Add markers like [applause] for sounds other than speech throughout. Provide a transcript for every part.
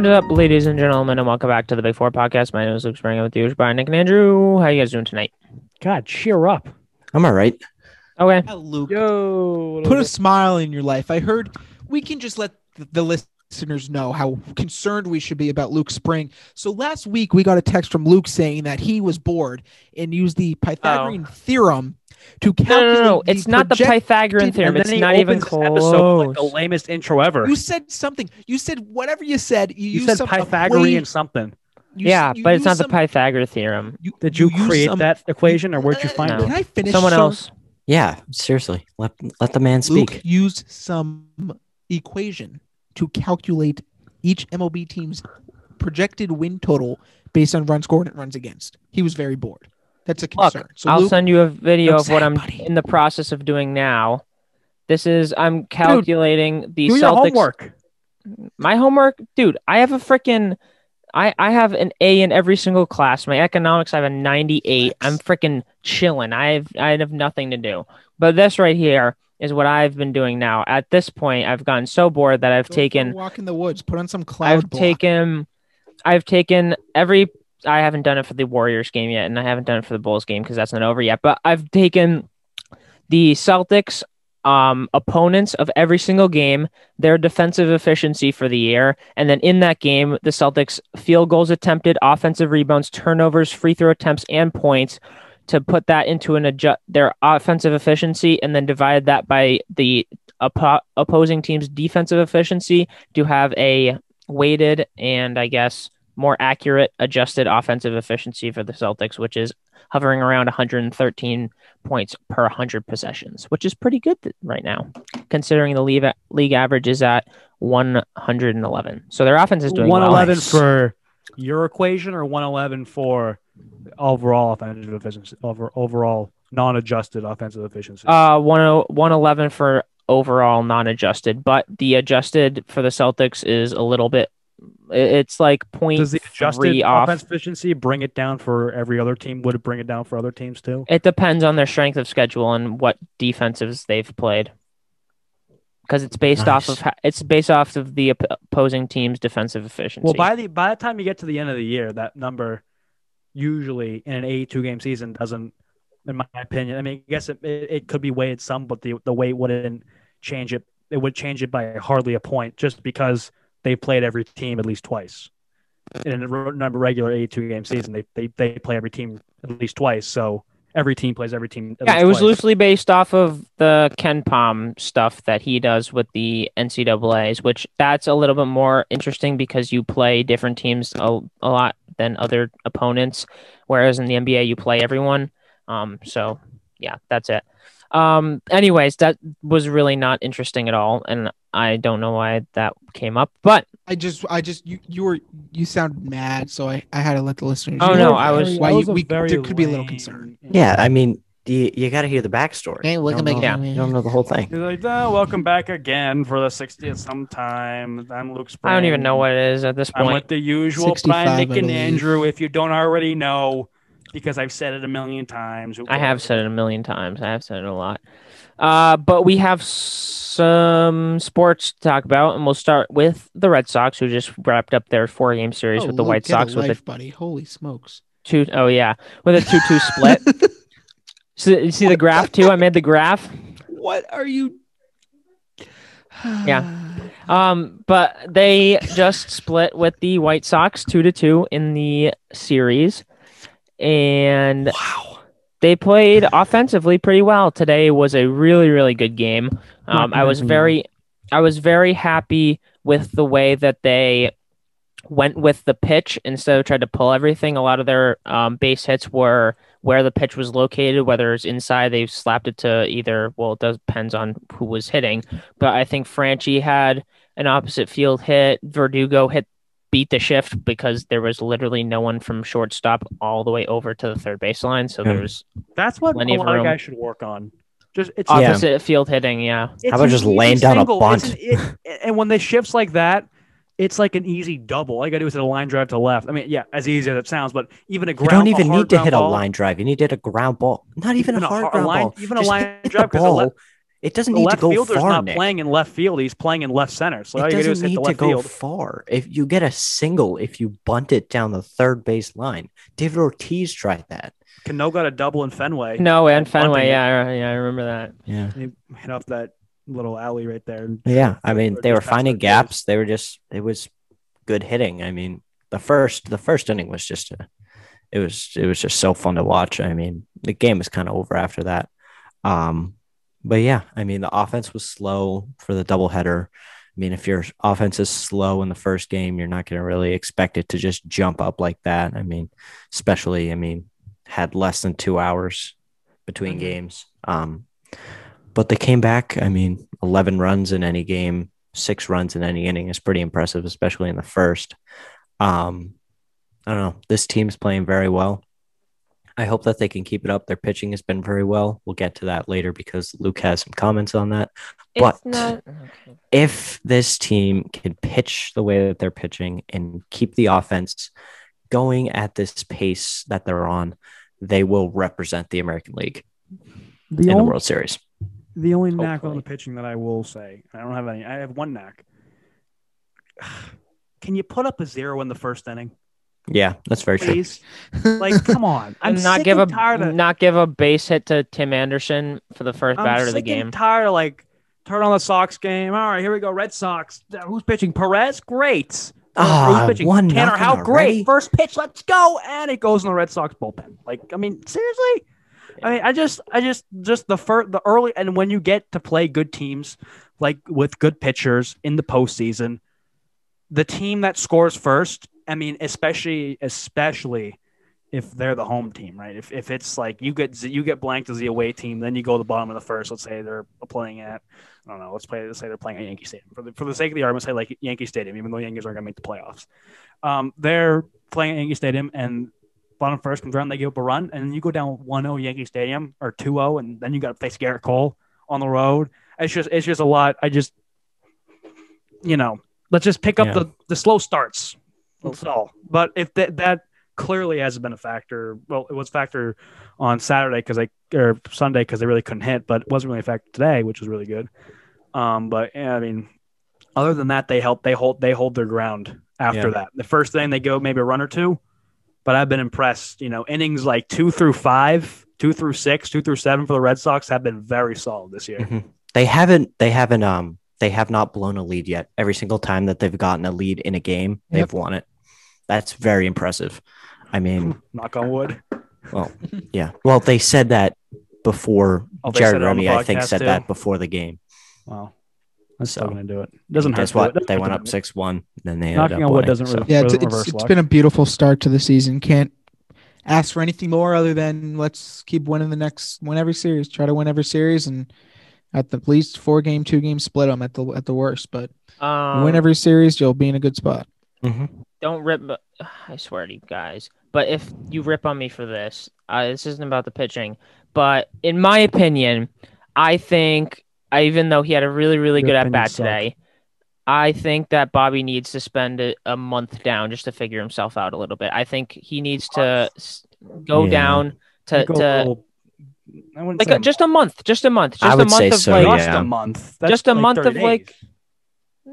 Yo, what is up, ladies and gentlemen, and welcome back to the Big Four podcast. My name is Luke Springer with you, Brian, Nick, and Andrew. How you guys doing tonight? God, cheer up. I'm all right. Okay. Yeah, Luke, Yo. put a smile in your life. I heard we can just let the listeners know how concerned we should be about Luke Spring. So last week we got a text from Luke saying that he was bored and used the Pythagorean oh. theorem to. No, calculate. no, no, no. It's not the Pythagorean theorem. It's not even opens this episode like, the lamest intro ever. You said something. You said whatever you said. You, You used said some Pythagorean equa- something. you yeah, you but it's used not the Pythagorean theorem. you- Did you, used create some- that equation or where'd you Uh, find No. it? Can I finish? Someone sir? else. Yeah, seriously. Let let the man speak. Luke speak. used some equation to calculate each MLB team's projected win total based on runs scored and runs against. He was very bored. That's a Look, concern. so I'll Luke, send you a video of what I'm buddy. in the process of doing now. This is I'm calculating the Do your homework. My homework, dude. I have a freaking. I, I have an A in every single class. My economics, I have a 98. I'm freaking chilling. I have I have nothing to do. But this right here is what I've been doing now. At this point, I've gotten so bored that I've go taken walk in the woods. Put on some cloud. I've block. taken I've taken every I haven't done it for the Warriors game yet, and I haven't done it for the Bulls game because that's not over yet. But I've taken the Celtics um opponents of every single game, their defensive efficiency for the year, and then in that game, the Celtics field goals attempted, offensive rebounds, turnovers, free throw attempts, and points to put that into an adjust their offensive efficiency and then divide that by the oppo- opposing team's defensive efficiency to have a weighted and I guess more accurate adjusted offensive efficiency for the Celtics, which is hovering around 113 points per 100 possessions, which is pretty good th- right now, considering the league, league average is at 111. So their offense is doing well. 111 Nice. for your equation or 111 for overall offensive efficiency, over, overall non-adjusted offensive efficiency. Uh, 10 111 for overall non-adjusted, but the adjusted for the Celtics is a little bit. It- It's like point Does the adjusted three off. offense efficiency bring it down for every other team? Would it bring it down for other teams too? It depends on their strength of schedule and what defensives they've played. Because it's based off of it's based off of the opposing team's defensive efficiency. Well, by the by the time you get to the end of the year, that number usually in an 82 game season doesn't, in my opinion. I mean, I guess it, it, it could be weighted some, but the the weight wouldn't change it. It would change it by hardly a point, just because they played every team at least twice. In a regular 82 game season, they, they they play every team at least twice. So every team plays every team. At yeah, it was twice. loosely based off of the KenPom stuff that he does with the NCAA's, which that's a little bit more interesting because you play different teams a, a lot than other opponents, whereas in the NBA you play everyone. Um, so yeah, that's it. Um, anyways, that was really not interesting at all, and I don't know why that came up, but I just, I just, you, you were, you sounded mad, so I, I had to let the listeners. Oh, know no, I was- why That you, we, very there could be a little lame- concern. Yeah, I mean, you, you got to hear the backstory. Hey, you, welcome don't back. know, Yeah. you don't know the whole thing. He's like, oh, welcome back again for the 60th sometime. I'm Luke Spring. I don't even know what it is at this point. I'm point. with the usual 65, Brian, Nick, and. Andrew. If you don't already know, because I've said it a million times. I have said it a million times. I have said it a lot. Uh, but we have some sports to talk about, and we'll start with the Red Sox, who just wrapped up their four-game series Oh, with the Luke, White get a Sox with life, a buddy. Holy smokes! two oh yeah, with a two-two [laughs] split. So you see the graph too? I made the graph. What are you? Yeah. Um, but they just split with the White Sox two to two in the series, and Wow. they played offensively pretty well. Today was a really, really good game. Um, I was very, I was very happy with the way that they went with the pitch instead of trying to pull everything. A lot of their um, base hits were where the pitch was located, whether it's inside, they slapped it to either. Well, it does depends on who was hitting, but I think Franchy had an opposite field hit. Verdugo hit beat the shift because there was literally no one from shortstop all the way over to the third baseline. So Hmm. there was That's what Plenty a of lot of room. guys should work on. Just it's Yeah. opposite field hitting. Yeah. it's How about just laying down a bunt? An- it- [laughs] and when they shifts like that, it's like an easy double. All you gotta do is hit a line drive to left. I mean, yeah, as easy as it sounds, but even a ground. You don't even need to ground hit a ball, line drive. You need to hit a ground ball. Not even, Even a a hard har- a ground line- ball. even a line hit drive, the 'cause the le- ball It doesn't The need to left go fielder's far. not Nick. playing in left field. He's playing in left center. So all it you do is doesn't hit need the to go field. far. If you get a single, if you bunt it down the third base line, David Ortiz tried that. Cano got a double in Fenway. No, and Fenway. Yeah, I- yeah, I remember that. Yeah. He hit off that little alley right there. Yeah. I mean, they were finding third base. gaps. They were just, it was good hitting. I mean, the first, the first inning was just, a, it was, it was just so fun to watch. I mean, the game was kind of over after that. Um, but yeah, I mean, the offense was slow for the doubleheader. I mean, if your offense is slow in the first game, you're not going to really expect it to just jump up like that. I mean, especially, I mean, had less than two hours between Mhm. games. Um, but they came back. I mean, 11 runs in any game, six runs in any inning is pretty impressive, especially in the first. Um, I don't know. This team's playing very well. I hope that they can keep it up. Their pitching has been very well. We'll get to that later because Luke has some comments on that. But- not. Okay. If this team can pitch the way that they're pitching and keep the offense going at this pace that they're on, they will represent the American League The in the World Series. the only knack on the pitching that I will say, I don't have any. I have one knack. [sighs] Can you put up a zero in the first inning, Yeah, that's very true. please? like, come on! [laughs] I'm not sick give and a tired of not give a base hit to Tim Anderson for the 1st I'm batter of the sick game. and tired of like turn on the Sox game. All right, here we go. Red Sox. Who's pitching? Perez. Great. Ah, Who's pitching? one Tanner How already? great. First pitch. Let's go. And it goes in the Red Sox bullpen. Like, I mean, seriously. I mean, I just, I just, just the first, the early, and when you get to play good teams, like with good pitchers in the postseason, the team that scores first. I mean, especially, especially if they're the home team, right? If, if it's like you get you get blanked as the away team, then you go to the bottom of the first. Let's say they're playing at, I don't know. Let's play. Let's say they're playing at Yankee Stadium. For the for the sake of the argument, say like Yankee Stadium, even though Yankees aren't going to make the playoffs. Um, they're playing at Yankee Stadium, and bottom first comes around, they give up a run, and then you go down 1-0 Yankee Stadium or 2-0, and then you got to face Gerrit Cole on the road. It's just it's just a lot. I just, you know, let's just pick up Yeah. the the slow starts. That's all. But if that that clearly hasn't been a factor, well, it was a factor on Saturday because they or Sunday because they really couldn't hit, but it wasn't really a factor today, which was really good. Um, but yeah, I mean, other than that, they help they hold they hold their ground after Yeah. that. The first thing they go maybe a run or two, but I've been impressed. You know, innings like two through five, two through six, two through seven for the Red Sox have been very solid this year. Mhm. They haven't. They haven't. Um. They have not blown a lead yet. Every single time that they've gotten a lead in a game, they've won it. That's very impressive. I mean, [laughs] Knock on wood. well, yeah. Well, they said that before. Oh, Jared said it on the Remy, I think, said too? that before the game. Wow, that's So, still gonna do it. it Doesn't Guess hurt. to- what? doesn't They went up six one. Then they Knocking ended up on wood winning, doesn't so. really- Yeah, it's, Reverse it's, it's luck. been a beautiful start to the season. Can't ask for anything more other than let's keep winning the next win every series. Try to win every series and at the least four game, two game split them at the at the worst. But Um, win every series, you'll be in a good spot. Mhm. Don't rip. I swear to you guys. But if you rip on me for this, uh, this isn't about the pitching. But in my opinion, I think, I, even though he had a really, really Your good at bat today, I think that Bobby needs to spend a, a month down just to figure himself out a little bit. I think he needs to s- go Yeah. down to, Go to little- I like say a, just a month, just a month, just I a would month say of so, like just a month. That's Just a like month 30 of, like, days.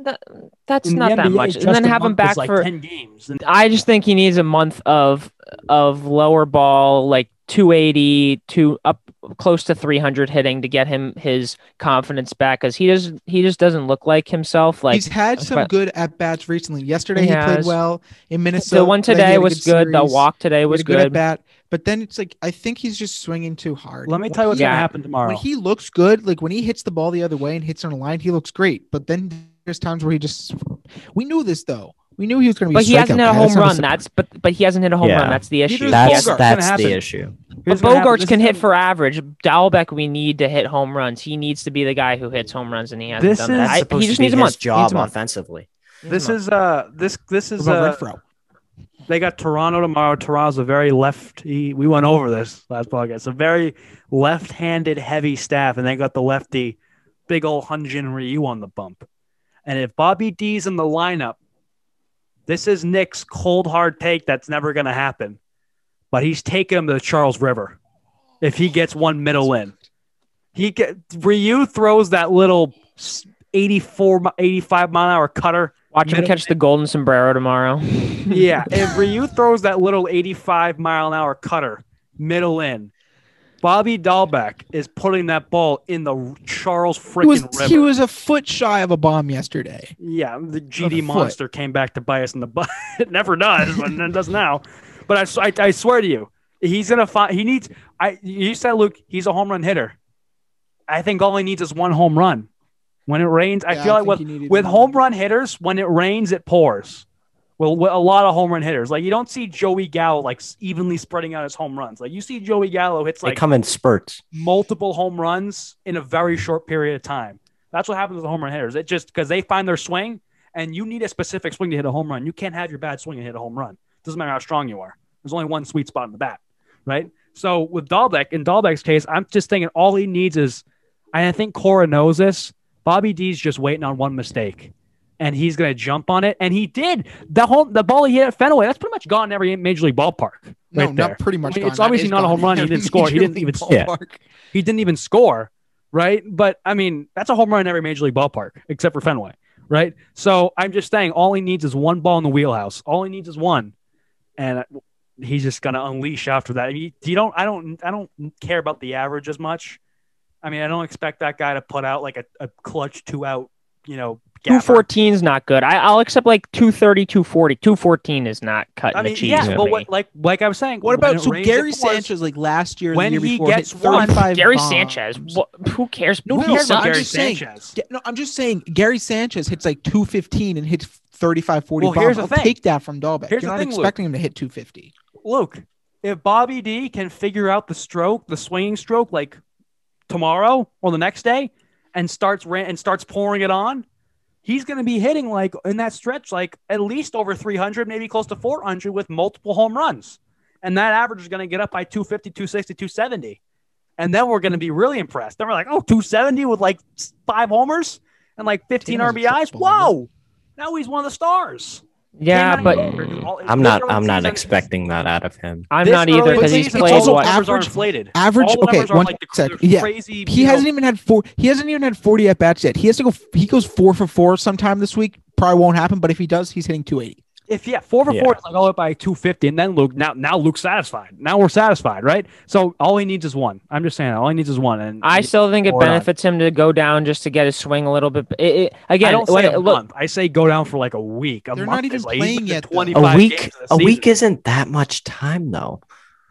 That, that's In not that NBA, much, and then have him back like for ten games. And I just think he needs a month of of lower ball, like 280 to up close to 300 hitting to get him his confidence back because he does he just doesn't look like himself. Like He's had some but- good at bats recently. Yesterday He he, played well in Minnesota. the one today was good. The walk today was a good at bat, but then it's like I think he's just swinging too hard. let me tell you what's Yeah. gonna happen tomorrow. When he looks good, like when he hits the ball the other way and hits on a line, he looks great. But then there's times where he just. We knew this though. We knew he was going to be. But he hasn't hit a home run. That's but but he hasn't hit a home Yeah. run. That's the issue. That's Bogaerts that's the issue. but Here's gonna. Bogaerts can hit for average. Dalbec, we need to hit home runs. He needs to be the guy who hits home runs, and he hasn't This done is that. I- supposed he to just be needs a month. He needs job a month. offensively. This is uh this this What is about uh, Renfroe? they got Toronto tomorrow. Toronto's a very lefty. We went over this last podcast. A very left-handed heavy staff, and they got the lefty, big old Hyun-jin Ryu on the bump. And if Bobby D's in the lineup, this is Nick's cold hard take. That's never going to happen. But he's taking him to the Charles River. If he gets one middle in, He get Ryu throws that little s- 84, 85 mile an hour cutter. Watch him catch the golden sombrero tomorrow. [laughs] Yeah, if Ryu throws that little 85 mile an hour cutter middle in, Bobby Dalbec is putting that ball in the Charles freaking river. he was a foot shy of a bomb yesterday. Yeah, the GD foot. monster came back to bite us in the butt. [laughs] it never does, but it does now. But I swear to you, he's gonna find. He needs. I you said Luke, he's a home run hitter. I think all he needs is one home run. When it rains, I feel I like with with home run hitters, when it rains, it pours. Well, a lot of home run hitters, like you don't see Joey Gallo like evenly spreading out his home runs. Like you see Joey Gallo hits like They come in spurts. multiple home runs in a very short period of time. That's what happens with home run hitters. It just because they find their swing, and you need a specific swing to hit a home run. You can't have your bad swing and hit a home run. Doesn't matter how strong you are. There's only one sweet spot in the bat, right? So with Dalbec, in Dalbec's case, I'm just thinking all he needs is, and I think Cora knows this. Bobby D's just waiting on one mistake, and he's gonna jump on it, and he did. The whole the ball he hit at Fenway, that's pretty much gone in every major league ballpark. No, right not pretty much. I mean, gone. it's obviously not a home run. He didn't [laughs] score. He didn't even- Yeah. he didn't even score, right? But I mean, that's a home run in every major league ballpark except for Fenway, right? So I'm just saying, all he needs is one ball in the wheelhouse. All he needs is one, and he's just gonna unleash after that. I mean, you don't, I don't, I don't care about the average as much. I mean, I don't expect that guy to put out like a, a clutch two out, you know. 214 is not good. I, I'll accept like 230, 240. 214 is not cutting I mean, the cheese. yeah, for but what, like, like I was saying, What about it so Gary it pours. Sanchez like last year, When the year he before, gets hit one- 35 Gary bombs. Sanchez. What, who cares? No, who Who no, cares cares about I'm Gary just saying- Sanchez? No, I'm just saying Gary Sanchez hits like 215 and hits 35, 40 Well, bombs. here's the I'll thing. take that from Dalbec. Here's You're not thing, Luke. expecting him to hit 250. Look, if Bobby D can figure out the stroke, the swinging stroke, like tomorrow or the next day, and starts ran- and starts pouring it on, he's going to be hitting like in that stretch, like at least over 300, maybe close to 400 with multiple home runs, and that average is going to get up by 250, 260, 270, and then we're going to be really impressed. Then we're like, oh, 270 with like five homers and like 15 RBIs. Whoa! Now he's one of the stars. Yeah, Came but all- I'm not. I'm not expecting that out of him. I'm this not either in because the he's season, played all the what? numbers are Average- inflated. Average. All okay, numbers are one like the sec. the Yeah, crazy. he you know, hasn't even had four. He hasn't even had 40 at bats yet. He has to go. He goes four for four sometime this week. Probably won't happen, but if he does, he's hitting 280. If yeah, four for Yeah. four, it's like all up by two fifty, and then Luke now now Luke's satisfied. Now we're satisfied, right? So all he needs is one. I'm just saying, all he needs is one. And I still think it Or not. benefits him to go down just to get his swing a little bit. It, it, I again, don't say it, a look, month. I say go down for like a week. A They're month not even is like, playing he's yet, though. 25 A week. games of A week isn't that much time though.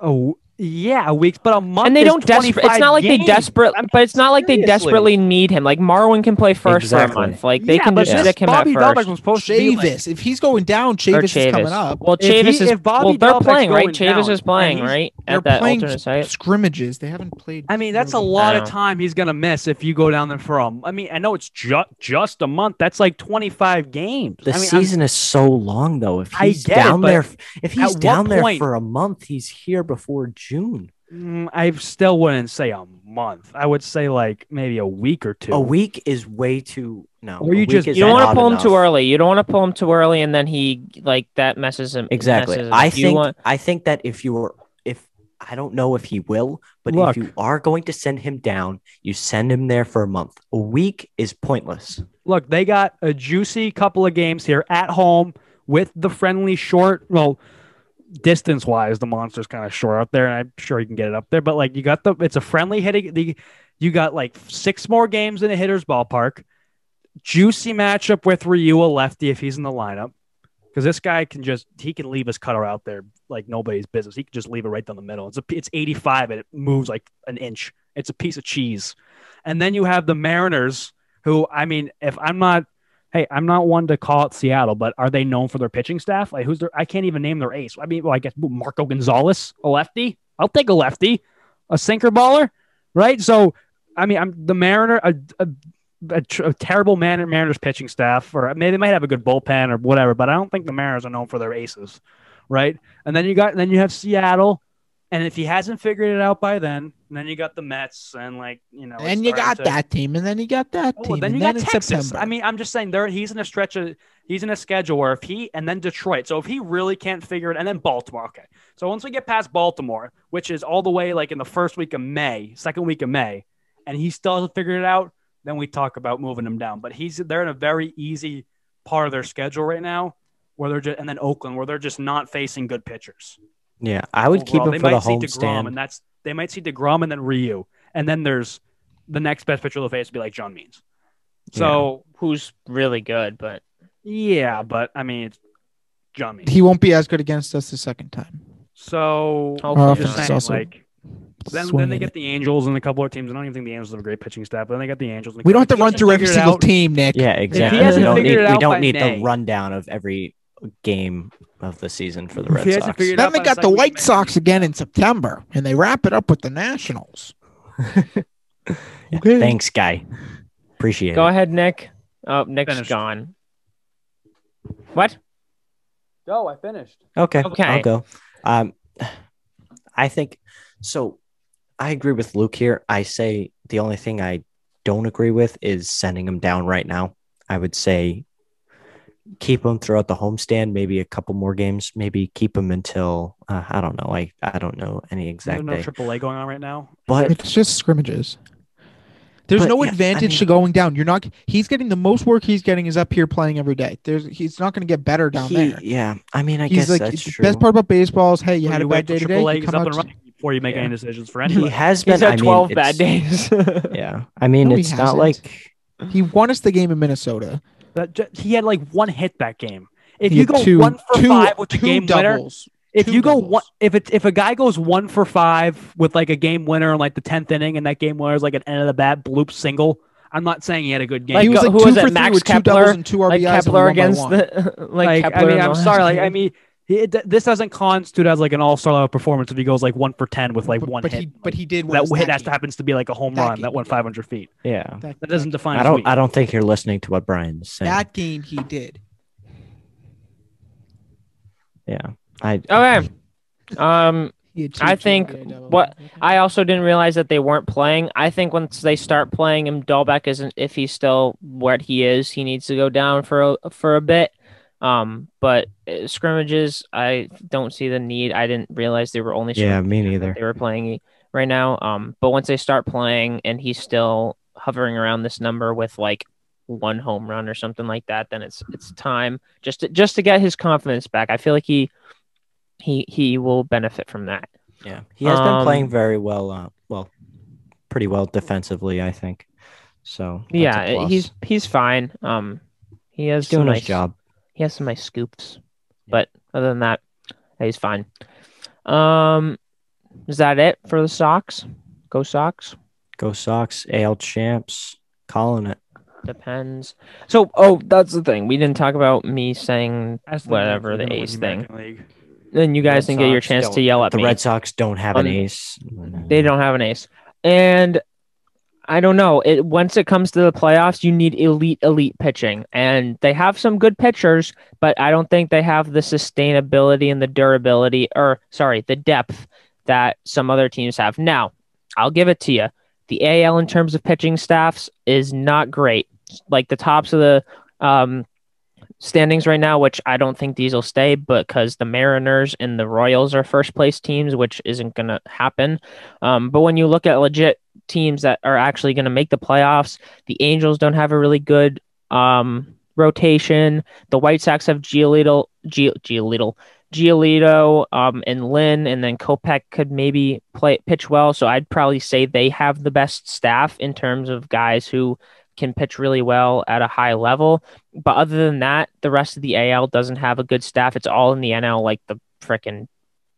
Oh yeah, a week, but a month. and they is don't desperate. It's not like they desperate, but it's not like they desperately need him. Like Marwin can play first Exactly. for a month. Like they Yeah, can just this stick him Bobby at Dalbec first. was supposed to be like, if he's going down, Or Chavis, is coming up. Well, If he- Chavis is. if Bobby well, they're Dalbec's playing right. Chavis down, is playing right They're at that playing alternate site. scrimmages. They haven't played. I mean, that's a lot of time he's gonna miss if you go down there for a. I mean, I know it's just just a month. That's like twenty five games. The I mean, I'm- season is so long though. If he's get it, down there, if he's down there for a month, he's here before June. Mm, I still wouldn't say a month. I would say like maybe a week or two. A week is way too. No, Or you just- You don't want to pull him too early. You don't want to pull him too early, and then he like that messes him. Exactly. messes him I. You think. want- I think that if you were, if I don't know if he will, but Look. if you are going to send him down, you send him there for a month. A week is pointless. Look, they got a juicy couple of games here at home with the friendly short. Well, distance wise, the monster's kind of short out there, and I'm sure you can get it up there. But like you got the, it's a friendly hitting. The you got like six more games in a hitter's ballpark. Juicy matchup with Ryu, a lefty, if he's in the lineup. Because this guy can just he can leave his cutter out there like nobody's business. He can just leave it right down the middle. It's a it's 85 and it moves like an inch. It's a piece of cheese. And then you have the Mariners, who I mean, if I'm not hey, I'm not one to call it Seattle, but are they known for their pitching staff? Like who's their I can't even name their ace. I mean, well, I guess Marco Gonzales, a lefty. I'll take a lefty, a sinker baller, right? So I mean, I'm the Mariner, a, a, a, a terrible man Mariners pitching staff, or maybe they might have a good bullpen or whatever, but I don't think the Mariners are known for their aces, right? And then you got, then you have Seattle, and if he hasn't figured it out by then, then you got the Mets, and like you know, and you got to- that team, and then you got that Oh, team, then you got then in Texas. September. I mean, I'm just saying there he's in a stretch of he's in a schedule where if he and then Detroit. So if he really can't figure it, and then Baltimore. Okay. So once we get past Baltimore, which is all the way like in the first week of May, second week of May, and he still hasn't figured it out, then we talk about moving him down. But he's they're in a very easy part of their schedule right now, where they're just and then Oakland, where they're just not facing good pitchers. Yeah, I would keep overall. him they for the might see home DeGrom, stand. and that's they might see Degrom and then Ryu, and then there's the next best pitcher they'll face would be like John Means. So Who's really good, but yeah, but I mean, it's John Means. He won't be as good against us the second time. So Hopefully I'm not. just It's saying, also like then, then they it. get the Angels and a couple of teams. I don't even think the Angels have a great pitching staff, but then they got the Angels. And We don't have to If run through every figured it single out- team, Nick. Yeah, exactly. hasn't we don't figured need, it we out don't by need May- the rundown of every game of the season for the If Red he hasn't Sox. Then they by got the White maybe. Sox again in September, and they wrap it up with the Nationals. [laughs] Yeah, Thanks, guy. Appreciate go it. Go ahead, Nick. Oh, Nick's Finished. gone. What? Go, I finished. Okay, Okay. I'll go. Um, I think so. I agree with Luke here. I say the only thing I don't agree with is sending him down right now. I would say keep him throughout the homestand, maybe a couple more games, maybe keep him until uh, I don't know. I I don't know any There's exact no day, AAA going on right now. but It's just scrimmages. There's But, no yeah, I advantage mean- to going down. You're not. He's getting the most work he's getting is up here playing every day. There's. He's not going to get better down he- there. yeah, I mean, I He's guess like that's the true. best part about baseball is hey, you Or had a wait bad day till today. You come up and running before you make Yeah. any decisions for he has been. He's I mean, 12 bad days. [laughs] Yeah, I mean, No, it's hasn't. like He won us the game in Minnesota. That ju- he had like one hit that game. If He you go two, one for two- five with the two game winner, if two you go one, if it's if a guy goes one for five with like a game winner in like the tenth inning, and that game winner is like an end of the bat bloop single. I'm not saying he had a good game. Like, he was like who two was for it, three Max with two Kepler? doubles and two RBIs like and Kepler one by against one. the [laughs] like, like, Kepler I mean, I'm last sorry. Like, I mean, he, it, this doesn't constitute as like an all star level performance if he goes like one for ten with like but, one but hit. he but he did that hit that has to game. happens to be like a home That run game, that went 500 feet. yeah. That, That doesn't define. I don't. week. I don't think you're listening to what Brian's saying. that game he did. yeah, I. Okay. Um, [laughs] He had two I think what- I also didn't realize that they weren't playing. I think once they start playing him, Dalbec isn't. If he's still what he is, he needs to go down for a, for a bit. Um, but uh, scrimmages, I don't see the need. I didn't realize they were only Yeah, me neither. They were playing right now. Um, but once they start playing and he's still hovering around this number with like one home run or something like that, then it's it's time just to, just to get his confidence back. I feel like he he he will benefit from that. Yeah, he has been playing Um, very well. Uh, well, pretty well defensively, I think. So yeah, he's he's fine. Um, he has He's doing some his nice, job. He has some nice scoops, but other than that, he's fine. Um, is that it for the Sox? Go Sox. Go Sox, AL champs, calling it. Depends. So, oh, that's the thing. We didn't talk about me saying the whatever the the ace thing. Then you guys Red didn't get your Sox chance to don't- yell at me. the me. Red Sox don't have an Um, ace. They don't have an ace. And I don't know. It once it comes to the playoffs, you need elite, elite pitching. And they have some good pitchers, but I don't think they have the sustainability and the durability, or sorry, the depth that some other teams have. Now, I'll give it to you. The AL in terms of pitching staffs is not great. Like the tops of the um standings right now, which I don't think these will stay because the Mariners and the Royals are first place teams, which isn't going to happen. Um, but when you look at legit teams that are actually going to make the playoffs, the Angels don't have a really good um, rotation. The White Sox have Giolito, Gio, Giolito, Giolito, um, and Lynn, and then Kopech could maybe play pitch well. So I'd probably say they have the best staff in terms of guys who can pitch really well at a high level. But other than that, the rest of the AL doesn't have a good staff. It's all in the NL, like the frickin'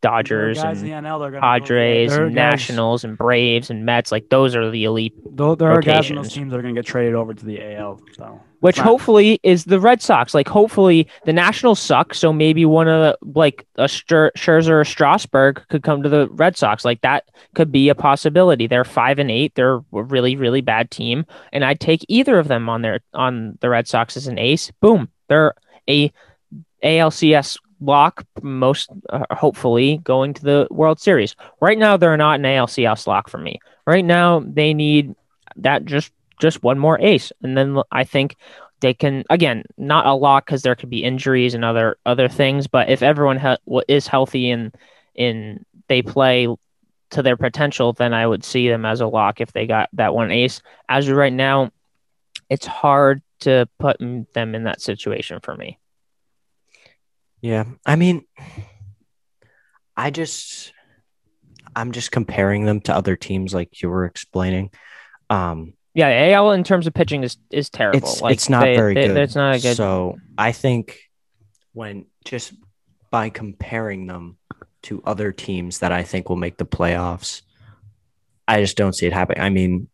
Dodgers guys and in the NL that are Padres there are and guys- Nationals and Braves and Mets. Like those are the elite, Though there are guys in those teams that are going to get traded over to the AL. So which Right. hopefully is the Red Sox. Like hopefully the Nationals suck, so maybe one of the like a Scher- Scherzer or Strasburg could come to the Red Sox. Like that could be a possibility. They're five and eight. They're a really really bad team, and I'd take either of them on their on the Red Sox as an ace. Boom, they're a ALCS lock most uh, hopefully going to the World Series. Right now they're not an ALCS lock for me. Right now they need that just just one more ace and then I think they can again not a lock cuz there could be injuries and other other things but if everyone is healthy and in they play to their potential, then I would see them as a lock if they got that one ace. As of right now, it's hard to put them in that situation for me. Yeah. I mean, I just, I'm just comparing them to other teams like you were explaining. Um, Yeah, AL in terms of pitching is is terrible. it's like it's not they- very they- good. It's not a good. So I think when just by comparing them to other teams that I think will make the playoffs, I just don't see it happening. I mean,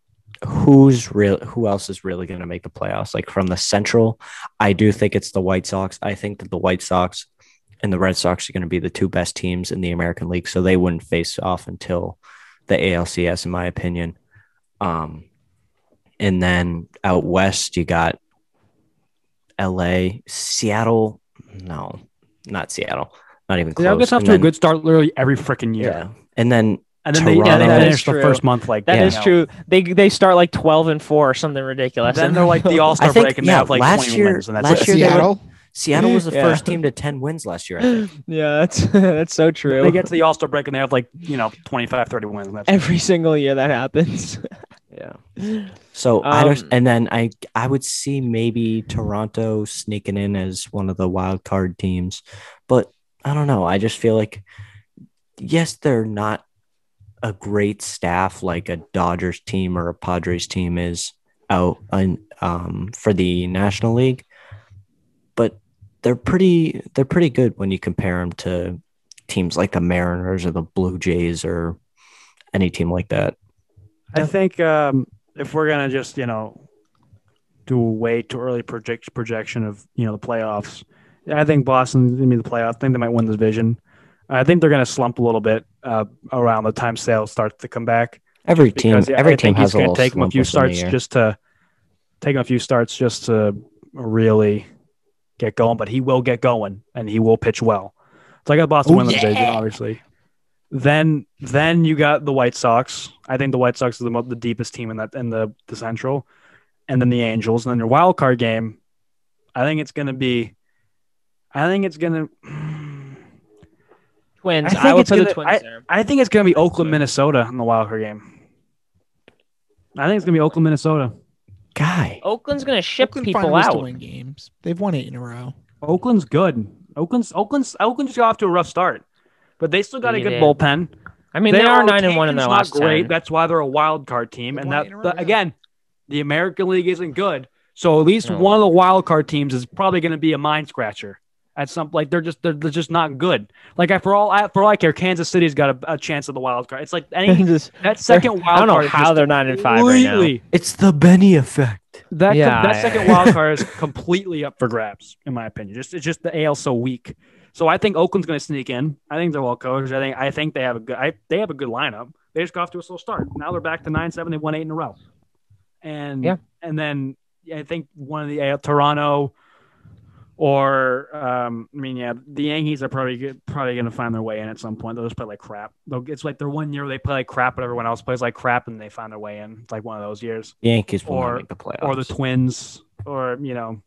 who's real? Who else is really going to make the playoffs? Like from the Central, I do think it's the White Sox. I think that the White Sox and the Red Sox are going to be the two best teams in the American League, so they wouldn't face off until the ALCS, in my opinion. Um, and then out west, you got LA, Seattle. No, not Seattle. Not even close. Seattle gets off And to a good start literally every freaking year. Yeah. And then And then they, and Toronto. then That finish the first month like That you is true. They they start like twelve and four or something ridiculous. Then and they're like the [laughs] All Star break and they have like last 20 year- wins, and that's last it. year they were- Seattle. Seattle was the Yeah. first team to 10 wins last year, I think. [laughs] yeah, that's [laughs] that's so true. They get to the All Star break and they have like you know 25, 30 wins. That's it. Every single year that happens. [laughs] Yeah. So I just Um, and then I I would see maybe Toronto sneaking in as one of the wild card teams, but I don't know. I just feel like yes, they're not a great staff like a Dodgers team or a Padres team is out in, um, for the National League, but they're pretty they're pretty good when you compare them to teams like the Mariners or the Blue Jays or any team like that. I think um, if we're gonna just you know do a way too early project projection of you know the playoffs, I think Boston. I mean the playoffs. I think they might win the division. I think they're gonna slump a little bit uh, around the time Sale starts to come back. Every team because yeah, every I team has he's a gonna little take them a few the starts just to take him a few starts just to really get going. But he will get going and he will pitch well. So I got Boston Oh, win the division, obviously. Then then you got the White Sox. I think the White Sox are the the deepest team in that in the the Central, and then the Angels, and then your wild card game. I think it's gonna be. I think it's gonna. [sighs] Twins. I I, would put the Twins there. I think it's gonna be Oakland, Minnesota in the wild card game. I think it's gonna be Oakland, Minnesota. Guy. Oakland's gonna ship Oakland people find ways to win games. They've won eight in a row. Oakland's good. Oakland's Oakland's Oakland just got off to a rough start, but they still got a good bullpen. I mean, they Their are nine and one in rotation's their not last great. ten. That's why they're a wild card team, and that eight in a row, the- again, the American League isn't good. So at least No. one of the wild card teams is probably going to be a mind scratcher. At some like they're just they're, they're just not good. Like I, for all I, for all I care, Kansas City's got a, a chance at the wild card. It's like any [laughs] Just- that second [laughs] wild card. I don't know card. how they're nine and five right now. It's the Benny effect. That Yeah, that I- second wild card is [laughs] completely up for grabs, in my opinion. Just it's just the AL so weak. So I think Oakland's going to sneak in. I think they're well coached. I think I think they have a good. I, they have a good lineup. They just got off to a slow start. Now they're back to nine seven. They won eight in a row. And Yeah. and then I think one of the AL, Toronto or um, I mean yeah, the Yankees are probably good, probably going to find their way in at some point. They'll just play like crap. They'll, it's like their one year they play like crap, but everyone else plays like crap, and they find their way in. It's like one of those years Yankees will Or- make the playoffs. or the Twins, or you know,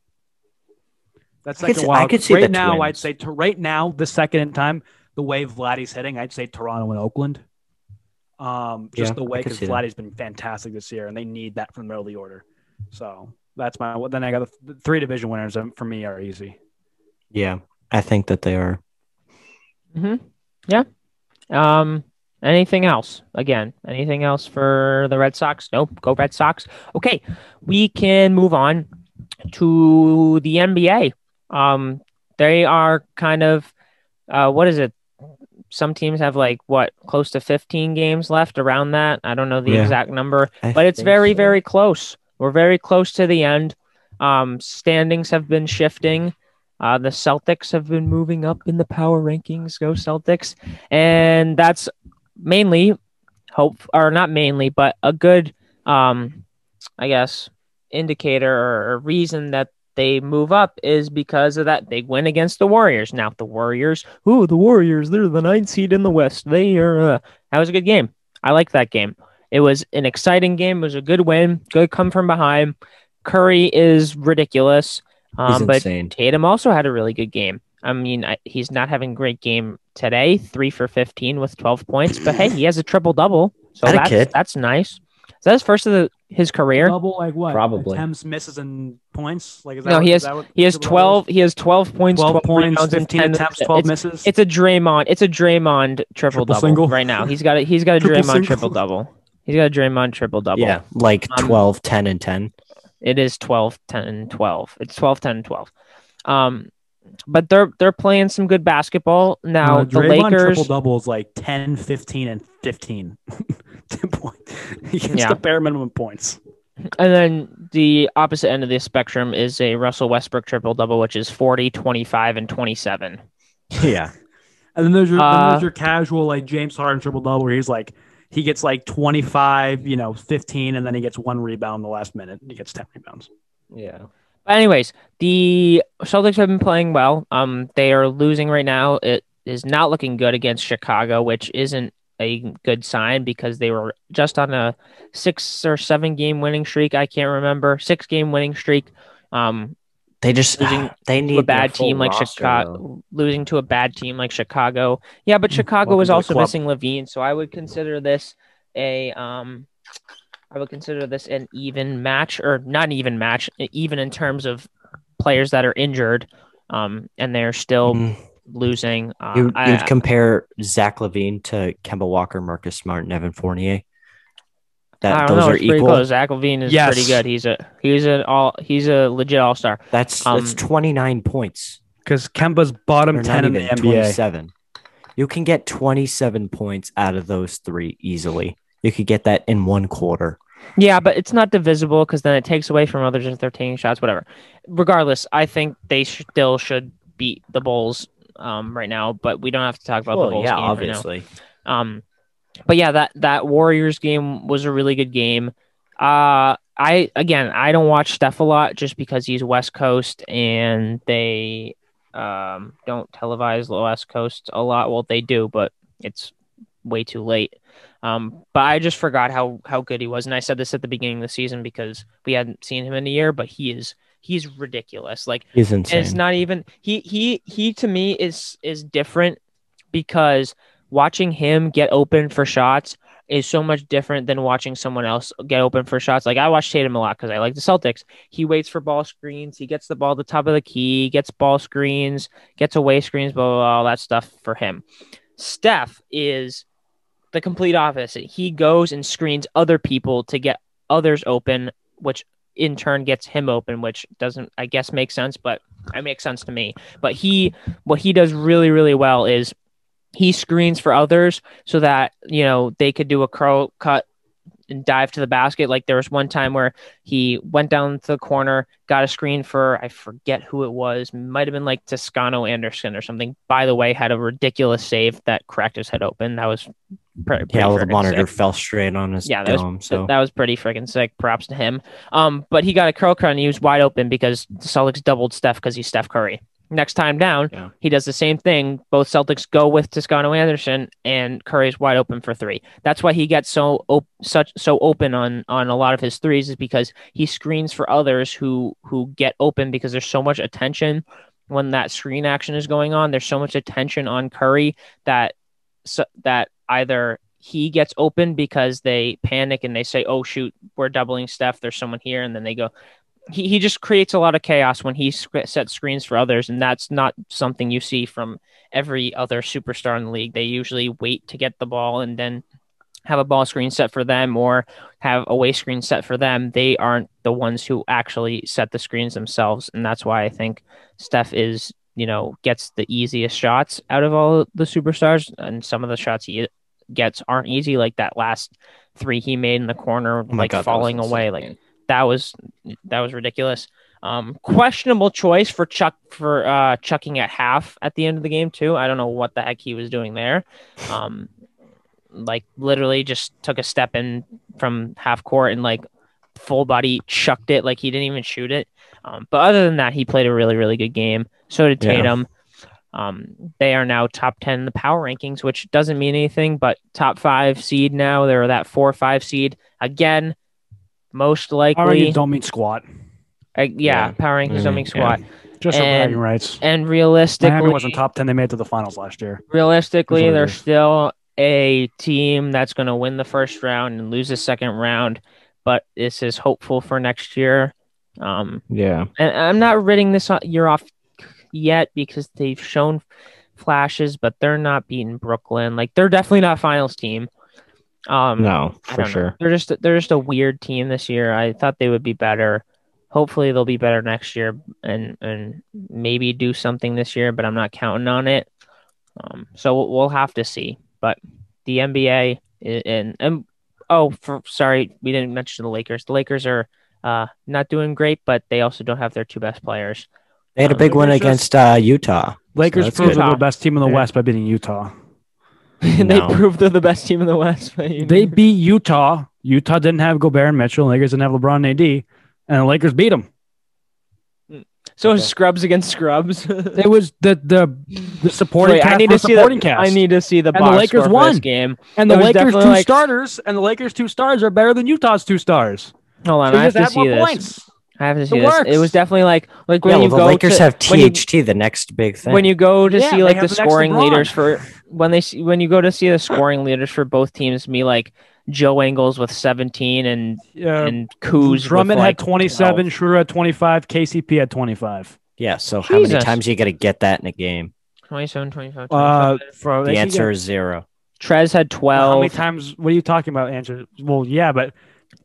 that's I could see- wild. I could see right now, Twins. I'd say to, right now, the second in time, the way Vladdy's hitting, I'd say Toronto and Oakland. Um, just Yeah, the way because. Vladdy's been fantastic this year, and they need that from the middle of the order. So that's my. Then I got the, the three division winners um, for me are easy. yeah, I think that they are. hmm Yeah. Um. Anything else? Again, anything else for the Red Sox? Nope. Go Red Sox. Okay, we can move on to the NBA. Um, they are kind of, uh, what is it? Some teams have like what close to 15 games left around that. I don't know the Yeah. exact number, I but it's very, so. very close. We're very close to the end. Um, standings have been shifting. Uh, the Celtics have been moving up in the power rankings. Go Celtics, and that's mainly hope, or not mainly, but a good, um, I guess, indicator or, or reason that they move up is because of that big win against the Warriors. Now the Warriors, ooh, the Warriors, they're the ninth seed in the West. They are. Uh, that was a good game. I like that game. It was an exciting game. It was a good win. Good come from behind. Curry is ridiculous. He's Um, but insane. Tatum also had a really good game. I mean, I, he's not having a great game today. Three for fifteen with twelve points, but hey, he has a triple double, so Atta that's kid. that's nice. Is that his first of the, his career? Double like what? Probably. attempts, misses, and points. Like is that No, what- he is has- that what He has triple double twelve. is? He has twelve points, 12 twelve, points, rebounds, and 15 10 attempts, 12 it's, misses. It's a Draymond. It's a Draymond triple, Triple double single? right now. He's got a he's got a Triple Draymond single? triple double. He's got a Draymond triple double. Yeah, like Um, 12, 10, and 10. It is 12, 10, and 12. It's 12, 10, and 12. Um, but they're they're playing some good basketball now. Uh, the Draymond triple Lakers, double is like 10, 15, and 15. [laughs] 10 points. [laughs] He gets Yeah. the bare minimum points. and then the opposite end of the spectrum is a Russell Westbrook triple double, which is 40, 25, and 27. [laughs] Yeah. And then there's your, then Uh, there's your casual like James Harden triple double where he's like he gets like 25, you know, 15, and then he gets one rebound the last minute. He gets 10 rebounds. Yeah. But anyways, the Celtics have been playing well. Um, they are losing right now. It is not looking good against Chicago, which isn't a good sign because they were just on a six or seven game winning streak. I can't remember six game winning streak. Um, They just Losing they need a bad team like roster, Chicago, though. losing to a bad team like Chicago. Yeah, but Chicago Welcome was also missing LaVine, so I would consider this a um, I would consider this an even match or not an even match, even in terms of players that are injured, um, and they're still Mm, losing. Um, you, you'd compare Zach LaVine to Kemba Walker, Marcus Smart, and Evan Fournier. I That don't those know. are It's pretty equal. close. Zach LaVine is Yes. pretty good. He's a he's an all he's a legit all star. That's Um, that's twenty nine points. Because Kemba's bottom 10 in the NBA. 27. You can get 27 points out of those three easily. You could get that in one quarter. Yeah, but it's not divisible because then it takes away from others if they're taking shots, whatever. Regardless, I think they still should beat the Bulls um, right now, but we don't have to talk about the Bulls yeah, game right obviously. now. Um, but yeah, that that Warriors game was a really good game. Uh, I again, I don't watch Steph a lot just because he's West Coast and they um, don't televise the West Coast a lot. Well, they do, but it's way too late. Um, but I just forgot how how good he was, and I said this at the beginning of the season because we hadn't seen him in a year. But he is he's ridiculous. Like He's insane. it's not even he he he to me is is different because watching him get open for shots is so much different than watching someone else get open for shots. Like I watch Tatum a lot because I like the Celtics. He waits for ball screens. He gets the ball at the top of the key, gets ball screens, gets away screens, blah, blah, blah all that stuff for him. Steph is the complete opposite. He goes and screens other people to get others open, which in turn gets him open, which doesn't, I guess, make sense, but it makes sense to me. But he, what he does really, really well is he screens for others so that you know they could do a curl cut and dive to the basket. Like there was one time where he went down to the corner, got a screen for I forget who it was, might have been like Toscano Anderson or something. By the way, had a ridiculous save that cracked his head open. That was pretty, pretty yeah, well, the monitor sick. fell straight on his Yeah, that was- so That was pretty freaking sick. Props to him. Um, but he got a curl cut and he was wide open because the Celtics doubled Steph because he's Steph Curry. Next time down, Yeah. he does the same thing. Both Celtics go with Toscano Anderson and Curry's wide open for three. That's why he gets so op- such so open on on a lot of his threes is because he screens for others who who get open because there's so much attention when that screen action is going on. There's so much attention on Curry that so, that either he gets open because they panic and they say, "Oh shoot, we're doubling Steph. There's someone here," and then they go. He he just creates a lot of chaos when he sets screens for others, and that's not something you see from every other superstar in the league. They usually wait to get the ball and then have a ball screen set for them or have a way screen set for them. They aren't the ones who actually set the screens themselves, and that's why I think Steph is you know gets the easiest shots out of all the superstars, and some of the shots he gets aren't easy, like that last three he made in the corner, Oh like God, falling away, like. That was that was ridiculous. Um, questionable choice for Chuck for uh, chucking at half at the end of the game too. I don't know what the heck he was doing there. Um, like literally just took a step in from half court and like full body chucked it like he didn't even shoot it. Um, but other than that, he played a really really good game. So did Yeah. Tatum. Um, they are now top ten in the power rankings, which doesn't mean anything, but top five seed now. They're that four or five seed again. Most Power likely, rankings don't mean squat. uh, yeah, Yeah. power rankings don't mean make squat. Just for And- bragging rights. and realistically, Miami wasn't top ten. They made it to the finals last year. realistically, That's what it they're still a team that's going to win the first round and lose the second round. But this is hopeful for next year. Um, Yeah. and I'm not ridding this year off yet because they've shown flashes, but they're not beating Brooklyn. Like they're definitely not a finals team. Um, No, for don't know. sure. They're just they're just a weird team this year. I thought they would be better. Hopefully they'll be better next year and and maybe do something this year, but I'm not counting on it. Um, so we'll, we'll have to see. But the NBA i- and and oh, for, sorry, we didn't mention the Lakers. The Lakers are uh not doing great, but they also don't have their two best players. They had a big win Lakers against uh, Utah. Lakers that's proved they're the best team in the Yeah. West by beating Utah. [laughs] they No. proved they're the best team in the West. but you- They beat Utah. Utah didn't have Gobert and Mitchell. Lakers didn't have LeBron and AD, and the Lakers beat them. so Okay. Scrubs against Scrubs. It was the the the supporting Wait, cast I need to versus see supporting the, cast. I need to see the the box Lakers score this won. game. and it the Lakers two like- starters and the Lakers two stars are better than Utah's two stars. Hold on, So I have to see more this. points. I have to see It this. It was definitely like like when yeah, you well, go the Lakers to, have when you, THT, the next big thing. when you go to Yeah, see like the the scoring leaders for when they see when you go to see the scoring leaders for both teams, me like Joe Ingles with 17 and Yeah, and Kuz Drummond with had like 27, 12. Schroeder had 25, KCP had 25. yeah, so how many Jesus. times you got to get that in a game? 27, 25, Uh, 25. for The answer get- is zero. Trez had 12. How many times? What are you talking about? Answer. Well, yeah, but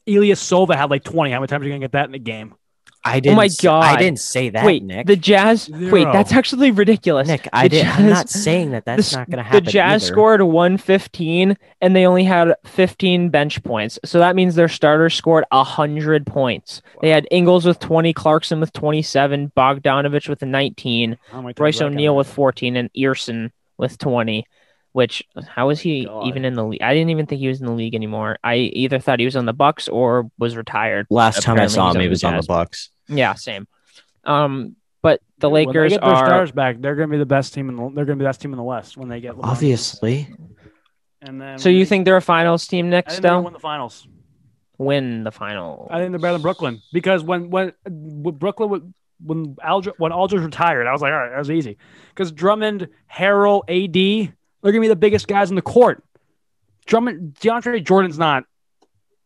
Elias Sova had like 20. How many times are you gonna get that in a game? I oh didn't. my god! I didn't say that, Wait, Nick. the Jazz. Wait, that's actually ridiculous. Nick, I The did. I'm not saying that. That's the, not going to happen. the. Jazz either. scored 115 and they only had 15 bench points. So that means their starters scored 100 points. They had Ingles with 20, Clarkson with 27, Bogdanovic with 19, How many times Royce that O'Neale with 14, and Earson with 20. Which how is oh he God. even in the league? I didn't even think he was in the league anymore. I either thought he was on the Bucks or was retired. Last time I saw him, he was on the Jazz. Bucks. Yeah, same. Um, but the When they Lakers get their are stars back. They're gonna be the best team in the. They're gonna be the best team in the West when they get. LeBron. Obviously, And then. So you they- think they're a finals team next? think Still win the finals. win the final. I think they're better than Brooklyn because when when, when Brooklyn would- when Aldridge when Aldridge retired, I was like, all right, that was easy because Drummond, Harrell, AD, they're gonna be the biggest guys in the court. Drummond, DeAndre Jordan's not.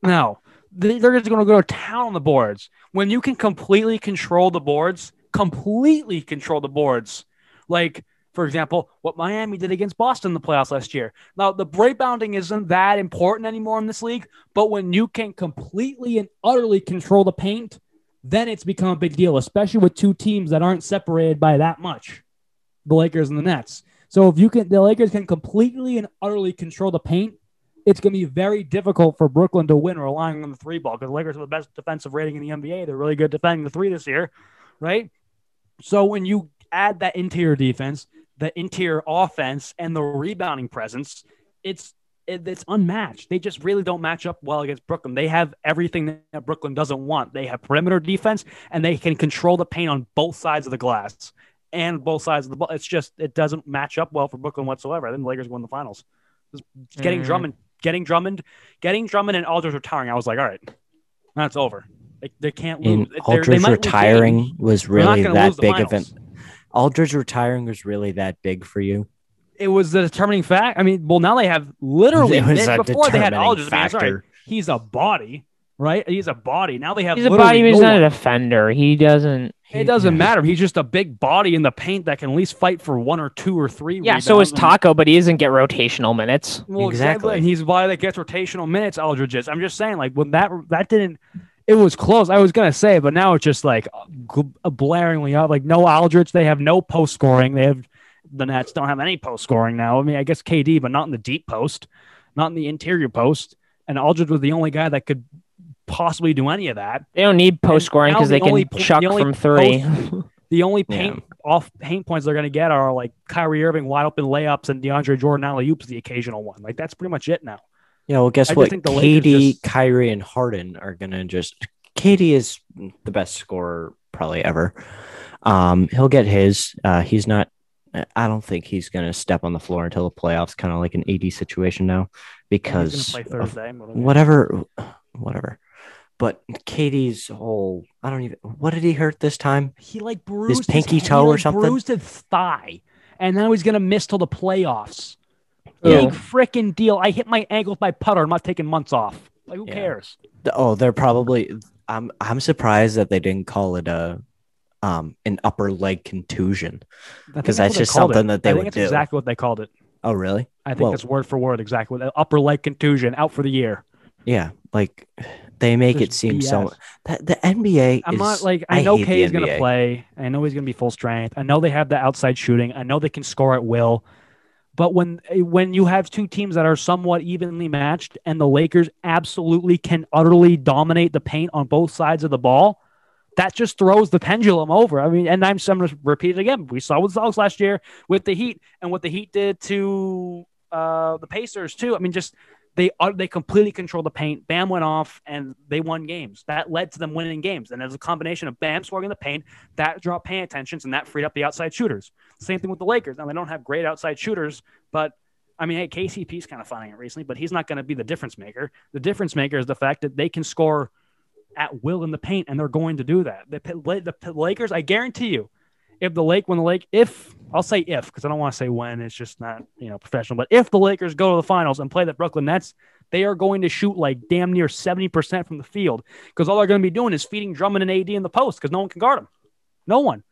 No, They- they're just gonna go to town on the boards. When you can completely control the boards, completely control the boards, like. For example, what Miami did against Boston in the playoffs last year. Now, the rebounding isn't that important anymore in this league, but when you can completely and utterly control the paint, then it's become a big deal, especially with two teams that aren't separated by that much the Lakers and the Nets. So if you can, the Lakers can completely and utterly control the paint, it's going to be very difficult for Brooklyn to win relying on the three ball because the Lakers have the best defensive rating in the NBA. They're really good defending the three this year, right? So when you add that interior defense, the interior offense, and the rebounding presence, it's it, it's unmatched. They just really don't match up well against Brooklyn. They have everything that Brooklyn doesn't want. They have perimeter defense, and they can control the paint on both sides of the glass and both sides of the ball. It's just it doesn't match up well for Brooklyn whatsoever. I think the Lakers win the finals. Just getting Mm. Drummond, getting Drummond, getting Drummond and Aldridge retiring. I was like, all right, that's over. They, they can't lose. and They're- they Aldridge lose retiring was really that big of finals. an. Aldridge retiring was really that big for you. It was the determining fact. I mean, well, now they have literally [laughs] It was a before they had determining Aldridge. I mean, sorry, he's a body, right? He's a body. Now they have He's a body. He's no not a one. defender. He doesn't. It doesn't matter. He's just a big body in the paint that can at least fight for one or two or three. Yeah. So is. Tacko, but he doesn't get rotational minutes. Well, Exactly. exactly. And he's a body that gets rotational minutes. Aldridge is. I'm just saying, like when that that didn't. It was close. I was gonna say, but now it's just like uh, blaringly up. Like no Aldridge. They have no post scoring. They have the Nets don't have any post scoring now. I mean, I guess KD, but not in the deep post, not in the interior post. And Aldridge was the only guy that could possibly do any of that. They don't need post scoring now because the they can only po- chuck the only from three. The only [laughs] Yeah. paint off paint points they're going to get are like Kyrie Irving wide open layups and DeAndre Jordan alley oops, the occasional one. Like that's pretty much it now. Yeah, well, guess I what? think the KD, just- Kyrie, and Harden are gonna just. KD is the best scorer probably ever. Um, he'll get his. Uh, he's not. I don't think he's gonna step on the floor until the playoffs. Kind of like an AD situation now, because going to play Thursday. but- whatever, whatever. But KD's whole I don't even what did he hurt this time? He like bruised his pinky his, toe he, or like, something? Bruised his thigh, and now he's gonna miss till the playoffs. Ew. Big freaking deal. I hit my ankle with my putter. I'm not taking months off. Like who Yeah. cares? Oh, they're probably I'm I'm surprised that they didn't call it a um an upper leg contusion. because think 'Cause what that's just something it. that they I think would it's do. exactly what they called it. Oh, really? I think Well- it's word for word exactly what upper leg contusion out for the year. Yeah, like they make it seem so that the NBA I'm is not like I, I know K is going to play. I know he's going to be full strength. I know they have the outside shooting. I know they can score at will. But when when you have two teams that are somewhat evenly matched and the Lakers absolutely can utterly dominate the paint on both sides of the ball, that just throws the pendulum over. I mean, and I'm, I'm going to repeat it again. We saw with the Celtics last year with the Heat and what the Heat did to uh, the Pacers too. I mean, just they uh, they completely controlled the paint. Bam went off and they won games. That led to them winning games. And as a combination of Bam scoring in the paint, that dropped paint attentions and that freed up the outside shooters. Same thing with the Lakers. Now they don't have great outside shooters, but I mean, hey, KCP's kind of finding it recently, but he's not going to be the difference maker. The difference maker is the fact that they can score at will in the paint, and they're going to do that. The, the Lakers, I guarantee you, if the Lake, when the Lake, if I'll say if, because I don't want to say when, it's just not you know professional. But if the Lakers go to the finals and play the Brooklyn Nets, they are going to shoot like damn near seventy percent from the field because all they're going to be doing is feeding Drummond and AD in the post because no one can guard them. No one.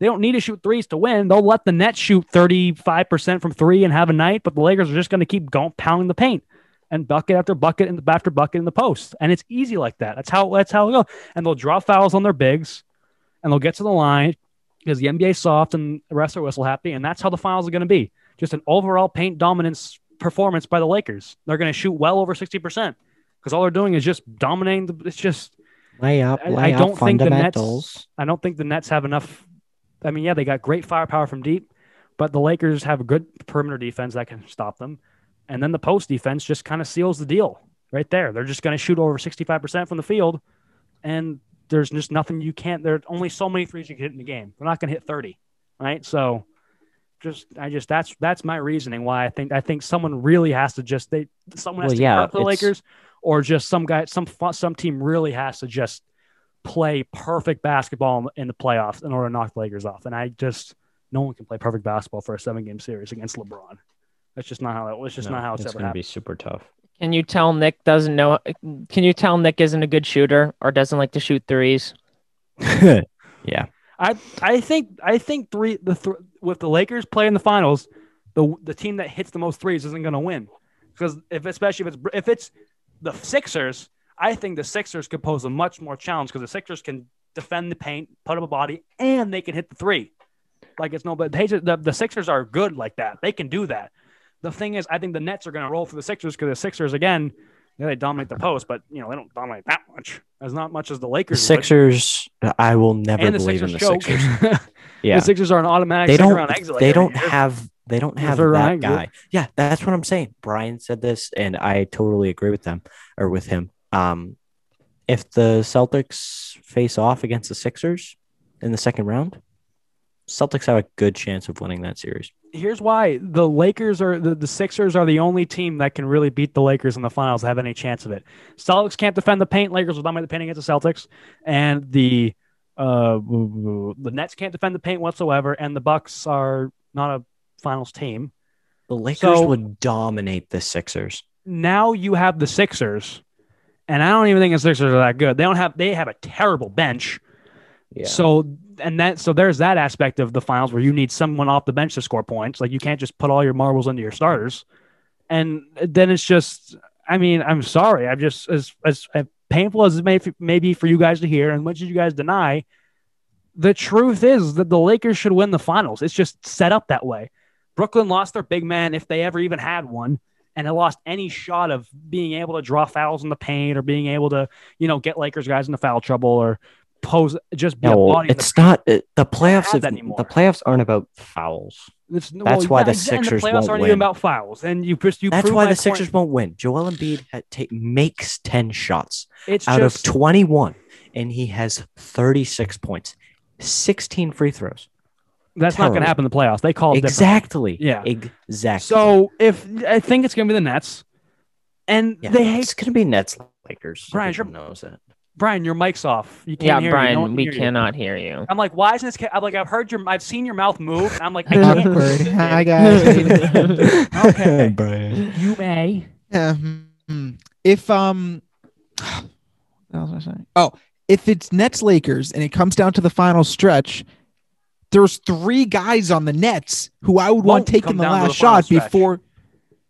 They don't need to shoot threes to win. They'll let the Nets shoot thirty five percent from three and have a night, but the Lakers are just going to keep going pounding the paint and bucket after bucket and after bucket in the post, and it's easy like that. That's how that's how it goes. And they'll draw fouls on their bigs, and they'll get to the line because the NBA is soft and the rest are whistle happy, and that's how the finals are going to be. Just an overall paint dominance performance by the Lakers. They're going to shoot well over sixty percent because all they're doing is just dominating. The, it's just lay up, I- lay I don't think the Nets- I don't think the Nets have enough. I mean, yeah, they got great firepower from deep, but the Lakers have a good perimeter defense that can stop them, and then the post defense just kind of seals the deal right there. They're just going to shoot over sixty five percent from the field, and there's just nothing you can't. There's only so many threes you can hit in the game. They're not going to hit thirty, right? So, just I just that's that's my reasoning why I think I think someone really has to just they someone has Well, to yeah, the Lakers, or just some guy some some team really has to just play perfect basketball in the playoffs in order to knock the Lakers off. And I just no one can play perfect basketball for a seven game series against LeBron. That's just not how it. It's just No, not how it's, ever gonna be super tough. Can you tell Nick doesn't know? Can you tell Nick isn't a good shooter or doesn't like to shoot threes? [laughs] yeah, I I think I think three the th- with the Lakers play in the finals, the the team that hits the most threes isn't going to win because if especially if it's if it's the Sixers, I think the Sixers could pose a much more challenge because the Sixers can defend the paint, put up a body, and they can hit the three. Like it's no, but they the the Sixers are good like that. They can do that. The thing is, I think the Nets are going to roll for the Sixers because the Sixers again, yeah, they dominate the post, but you know they don't dominate that much. As not much as the the Lakers. would. Sixers. I will never believe Sixers in the choke. Sixers. [laughs] Yeah, The Sixers are an automatic they don't. they don't year. have. They don't have that guy. Yeah, that's what I'm saying. Brian said this, and I totally agree with them or with him. Um, if the Celtics face off against the Sixers in the second round, Celtics have a good chance of winning that series. Here's why the Lakers are the, the Sixers are the only team that can really beat the Lakers in the finals. Have any chance of it? Celtics can't defend the paint. Lakers will dominate the paint against the Celtics, and the uh the Nets can't defend the paint whatsoever. And the Bucks are not a finals team. The Lakers So- would dominate the Sixers. Now you have the Sixers, and I don't even think the Sixers are that good. They don't have they have a terrible bench. Yeah. So and that so there's that aspect of the finals where you need someone off the bench to score points. Like you can't just put all your marbles into your starters. And then it's just I mean, I'm sorry. I'm just as as, as painful as it may, may be for you guys to hear and much as you guys deny, the truth is that the Lakers should win the finals. It's just set up that way. Brooklyn lost their big man if they ever even had one. And they lost any shot of being able to draw fouls in the paint or being able to, you know, get Lakers guys into foul trouble or pose just be a body in the it's not. It, the playoffs. anymore. The playoffs aren't about fouls. It's, That's why the and Sixers the playoffs won't aren't win. even about fouls, and you just you. That's why the point. Sixers won't win. Joel Embiid had take, makes ten shots It's out just of twenty-one, and he has thirty-six points, sixteen free throws. that's not going to happen in the playoffs. They call it. Exactly. Yeah. Exactly. So if I think it's going to be the Nets, and yeah, they hate it's gonna be Nets Lakers. Brian, knows that. Brian, your mic's off. You can't Yeah, hear you. No Brian, we hear you. cannot hear you. I'm like, why isn't this? Ca-? I'm like, I've heard your, I've seen your mouth move. And I'm like, I [laughs] can't. Awkward. Hi guys. Okay. [laughs] Brian. You may. Yeah, hmm. if um, [sighs] what was I saying? Oh, if it's Nets Lakers and it comes down to the final stretch, there's three guys on the Nets who I would want Won't taking the last the shot stretch. before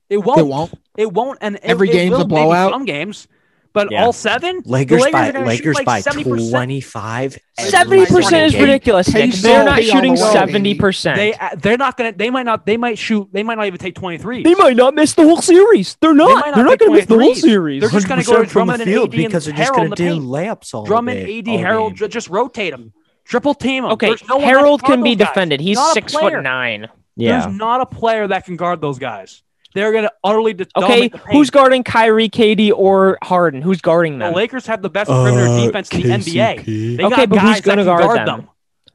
It won't. it won't. It won't. And it- Every it game's a will maybe blowout? Some games, but Yeah. all seven. the Lakers, Lakers by Lakers like by 70%. 25. Seventy percent is ridiculous. Nick. They're not shooting way. seventy percent. They uh, they're not gonna. They might not. They might shoot. They might not even take 23. They might not miss the whole series. They're might not. not They're not going to miss the whole series. They're just gonna go to 100% from the Drummond and field AD and because they're just Harrell in going the to do paint. layups all Drummond, day, AD, all Harrell, game. just rotate them. Triple team them. Okay, no Harrell can be defended. He's six foot nine. Yeah. There's not a player that can guard those guys. They're gonna utterly de- Okay, the paint. who's guarding Kyrie, KD, or Harden? Who's guarding them? the? Lakers have the best perimeter Uh, defense in the NBA. They got Okay, but guys who's gonna guard guard them? them.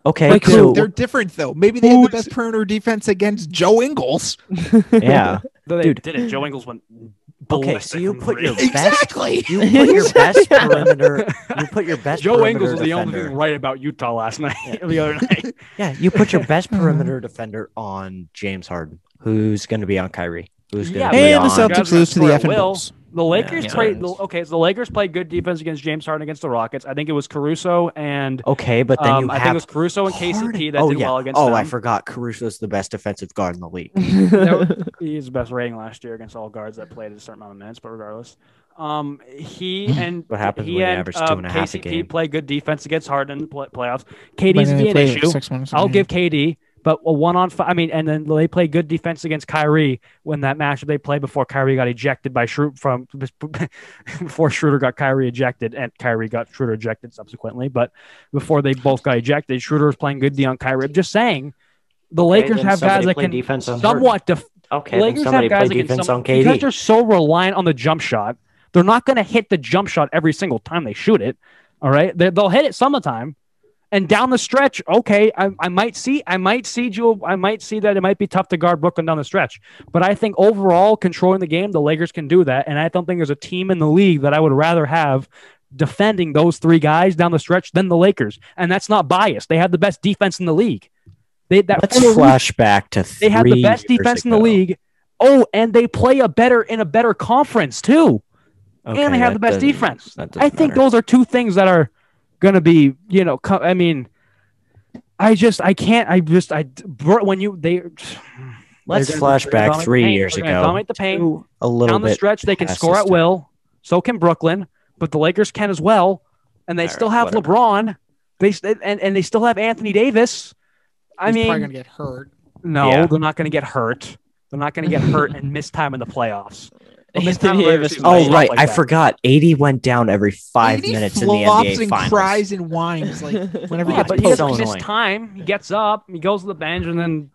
Okay, Like, They're- they're different though. Maybe they have the best perimeter defense against Joe Ingles. [laughs] yeah. [laughs] They Dude. did it. Joe Ingles went. Okay, ballistic so you put three. your best Exactly. [laughs] you put your best perimeter you put your best Joe Ingles was the defender. only thing right about Utah last night. the other night. Yeah, you put your best perimeter defender on James Harden, who's going to be on Kyrie, who's going Yeah, to but And the Celtics lose to the gonna effing score at will. Bulls. The Lakers Yeah. played. the- okay, so the Lakers played good defense against James Harden against the Rockets. I think it was Caruso and Okay, but then um, you I have think it was Caruso and KCP that oh, did yeah. well against Oh, them. I forgot. Caruso's the best defensive guard in the league. [laughs] He's the best rating last year against all guards that played a certain amount of minutes, but regardless. Um, he [laughs] and What happens he when you and average two um, and a half a KCP game? play good defense against Harden in the play- playoffs. KD's be an issue. I'll give KD, but a one on five. I mean, and then they play good defense against Kyrie when that matchup they played before Kyrie got ejected by Schroeder from [laughs] before Schroeder got Kyrie ejected and Kyrie got Schroeder ejected subsequently. But before they both got ejected, Schroeder was playing good D on Kyrie. I'm just saying, the Lakers then have guys that can defense somewhat def- Okay, the Lakers have guys that can defense some- on because they're so reliant on the jump shot. They're not going to hit the jump shot every single time they shoot it. All right, they, they'll hit it some of the time, and down the stretch, okay, I, I might see, I might see Jewel, I might see that it might be tough to guard Brooklyn down the stretch. But I think overall, controlling the game, the Lakers can do that, and I don't think there's a team in the league that I would rather have defending those three guys down the stretch than the Lakers, and that's not biased. They have the best defense in the league. They that Let's for a flash back to They have the best years defense in the league. Oh, and they play a better in a better conference too. Okay, and they have the best doesn't- defense. I think matter. those are two things that are going to be, you know, co- I mean, I just, I can't, I just, I, bro, when you, they, Let's they're gonna- flash they're gonna back dominate three paint. years They're ago. Dominate the paint. a little Down the stretch, they can score at will. So can Brooklyn, but the Lakers can as well. And they All still right, have whatever. LeBron. They and, and they still have Anthony Davis. I He's mean, probably gonna get hurt. no, Yeah. they're not going to get hurt. They're not going to get hurt [laughs] and miss time in the playoffs. They'll miss time in Anthony the Davis Oh right, like I that. forgot. AD went down every five minutes in the flops NBA and finals. cries and whines like [laughs] whenever he Yeah, gets but he poked. doesn't So miss annoying. time. He gets up, he goes to the bench, and then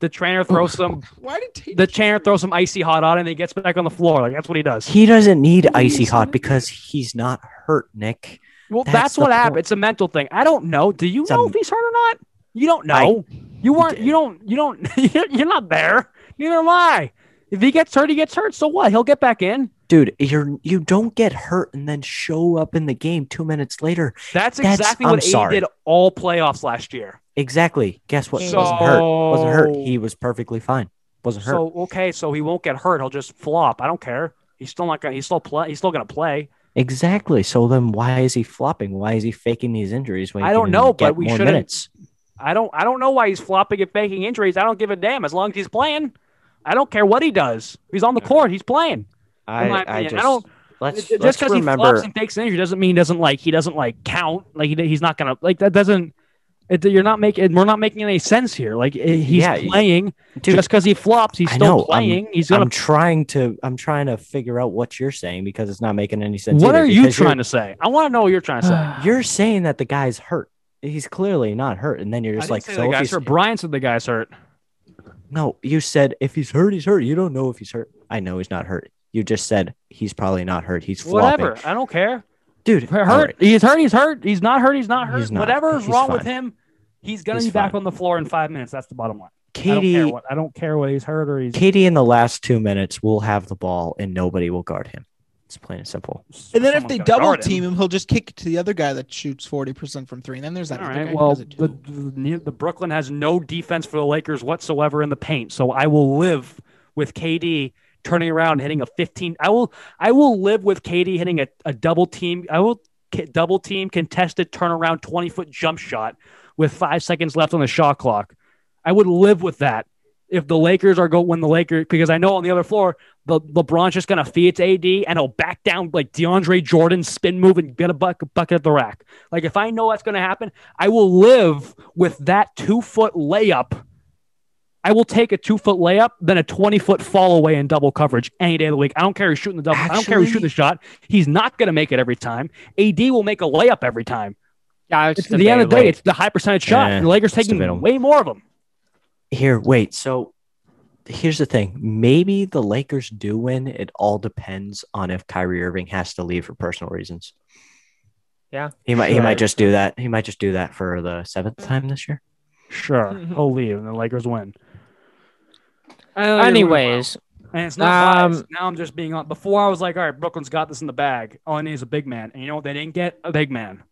the trainer throws some. [laughs] Why did Tate The trainer throws some icy hot on, him, and he gets back on the floor. Like that's what he does. He doesn't need icy hot because he's not hurt, Nick. Well, That's that's, what happened. point. It's a mental thing. I don't know. Do you It's know a- if he's hurt or not? You don't know. you weren't. You don't. You don't. [laughs] You're not there. Neither am I. If he gets hurt, he gets hurt. So what? He'll get back in. Dude, you're you don't get hurt and then show up in the game two minutes later. That's That's- exactly I'm what sorry. did all playoffs last year. Exactly. Guess what? He wasn't hurt. Wasn't hurt. He was perfectly fine. Wasn't hurt. So okay, so he won't get hurt. He'll just flop. I don't care. He's still not gonna. He's still play. He's still gonna play. exactly. So then why is he flopping? Why is he faking these injuries when I don't know, but we shouldn't- I don't. I don't know why he's flopping and faking injuries. I don't give a damn as long as he's playing. I don't care what he does. He's on the court, he's playing. in my opinion. I don't. let's, just because he flops and fakes an injury doesn't mean he doesn't like he doesn't like count. Like he, he's not gonna like that doesn't. It, you're not making. We're not making any sense here. Like eh, he's Yeah, playing. dude, just because he flops, he's I still know, I'm- playing. he's gonna. I'm trying to I'm trying to figure out what you're saying because it's not making any sense. what are you trying to say? I want to know what you're trying to say. [sighs] You're saying that the guy's hurt. He's clearly not hurt, and then you're just like, so the guy's hurt. Brian said the guy's hurt. No, you said if he's hurt, he's hurt. You don't know if he's hurt. I know he's not hurt. You just said he's probably not hurt. He's flopping. Whatever. I don't care. dude. Hurt. right. He's hurt. He's hurt. He's not hurt. He's not hurt. He's not. Whatever's He's wrong with him, he's gonna He's be back fine. on the floor in five minutes. That's the bottom line. I don't care KD, what. I don't care what he's hurt or he's. KD, in the last two minutes will have the ball, and nobody will guard him. It's plain and simple. And then if they double guard him. team him, he'll just kick it to the other guy that shoots forty percent from three. And then there's that All other right. guy who Well, does it the, too. the the Brooklyn has no defense for the Lakers whatsoever in the paint, so I will live with KD turning around and hitting a 15. I will I will live with KD hitting a, a double team. I will k- double team contested turnaround 20 foot jump shot with five seconds left on the shot clock. I would live with that if the Lakers are go when the Lakers because I know on the other floor the LeBron's just gonna feed it to AD and he'll back down like DeAndre Jordan spin move and get a buck, bucket at the rack. Like if I know that's gonna happen, I will live with that two foot layup. I will take a two foot layup than a 20 foot fall away in double coverage any day of the week. I don't care who's shooting the double. I don't care who's shooting the shot. He's not going to make it every time. AD will make a layup every time. Yeah, at the end of the day, debatable. it's the high percentage shot. Yeah, the Lakers taking way more of them. Here, wait. So here's the thing. Maybe the Lakers do win. It all depends on if Kyrie Irving has to leave for personal reasons. Yeah. He might he might just do that. He might just do that for the seventh time this year. Sure, [laughs] he'll leave and the Lakers win. I don't think they're moving Anyways, well. and it's not um, biased. Now I'm just being on. Before I was like, all right, Brooklyn's got this in the bag. All I need is a big man, and you know what? They didn't get a big man.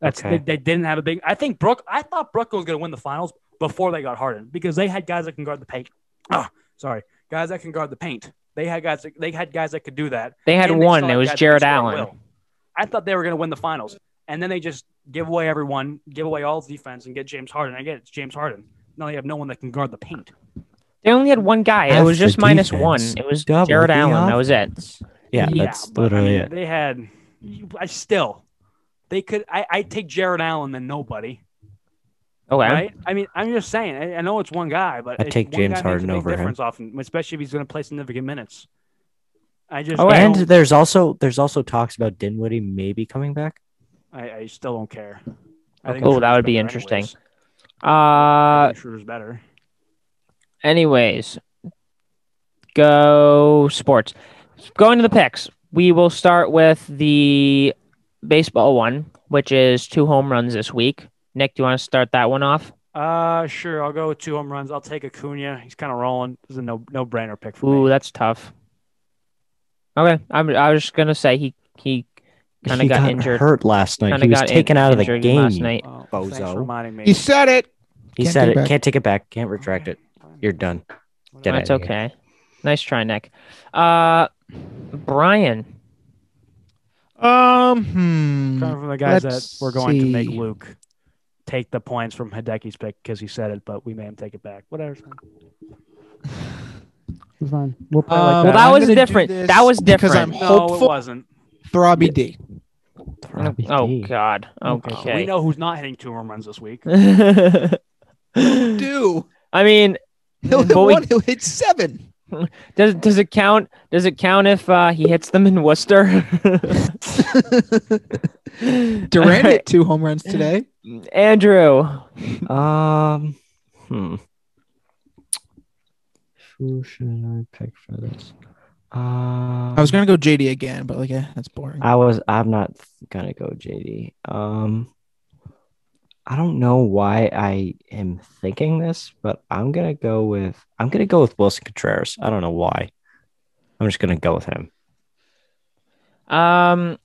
That's Okay. they, they didn't have a big. I think Brook. I thought Brooklyn was going to win the finals before they got Harden because they had guys that can guard the paint. [clears throat] Ah, sorry, guys that can guard the paint. They had guys. That, they had guys that could do that. they had and they one. still It was Jarrett could score at Allen. will. I thought they were going to win the finals, and then they just give away everyone, give away all the defense, and get James Harden. I get it, it's James Harden. Now they have no one that can guard the paint. They only had one guy. It was just defense, one. It was double Jarrett the Allen. That was it. Yeah, Yeah, that's but, I literally mean, it. They had, I still, they could. I I take Jarrett Allen than nobody, Okay. right? I mean, I'm just saying. I, I know it's one guy, but I'd take James guy makes a Harden big over him. Often, especially if he's going to play significant minutes. I just Oh, I and don't- there's also there's also talks about Dinwiddie maybe coming back. I, I still don't care. I Okay. think Oh, that would be interesting. anyways. I Uh, think Schroeder's better. anyways, go sports. Going to the picks. We will start with the baseball one, which is two home runs this week. Nick, do you want to start that one off? Uh, sure. I'll go with two home runs. I'll take Acuna. He's kind of rolling. This is a no no brainer pick for Ooh, me. that's tough. Okay, I'm. I was just gonna say he he kind of got, injured. hurt last night. Kinda He was got in- taken out of the game. last night. Oh, Bozo. thanks for reminding me. He said it. He Can't said it. it back. Can't take it back. Can't retract it. You're done. Get That's outta here. okay. Nice try, Nick. Uh, Brian. Um, hmm. Coming from the guys Let's that were going to make. Luke take the points from Hideki's pick because he said it, but we made him take it back. Whatever. It's fine. It's fine. We'll play Um, like Well, that. that I'm was different. That was different. because I'm different. no, it wasn't. Throbby D. Bobby Oh D. God. We know who's not hitting two home runs this week. [laughs] Do. I mean, he'll hit But we- one. He'll hit seven. [laughs] does does it count? Does it count if uh, he hits them in Worcester? [laughs] Duran Alright. hit two home runs today. [laughs] Andrew. Um, hmm. Who should I pick for this? Um, I was gonna go JD again, but like, yeah, that's boring. I was. I'm not gonna go JD. Um, I don't know why I am thinking this, but I'm gonna go with. I'm gonna go with Willson Contreras. I don't know why. I'm just gonna go with him. Um,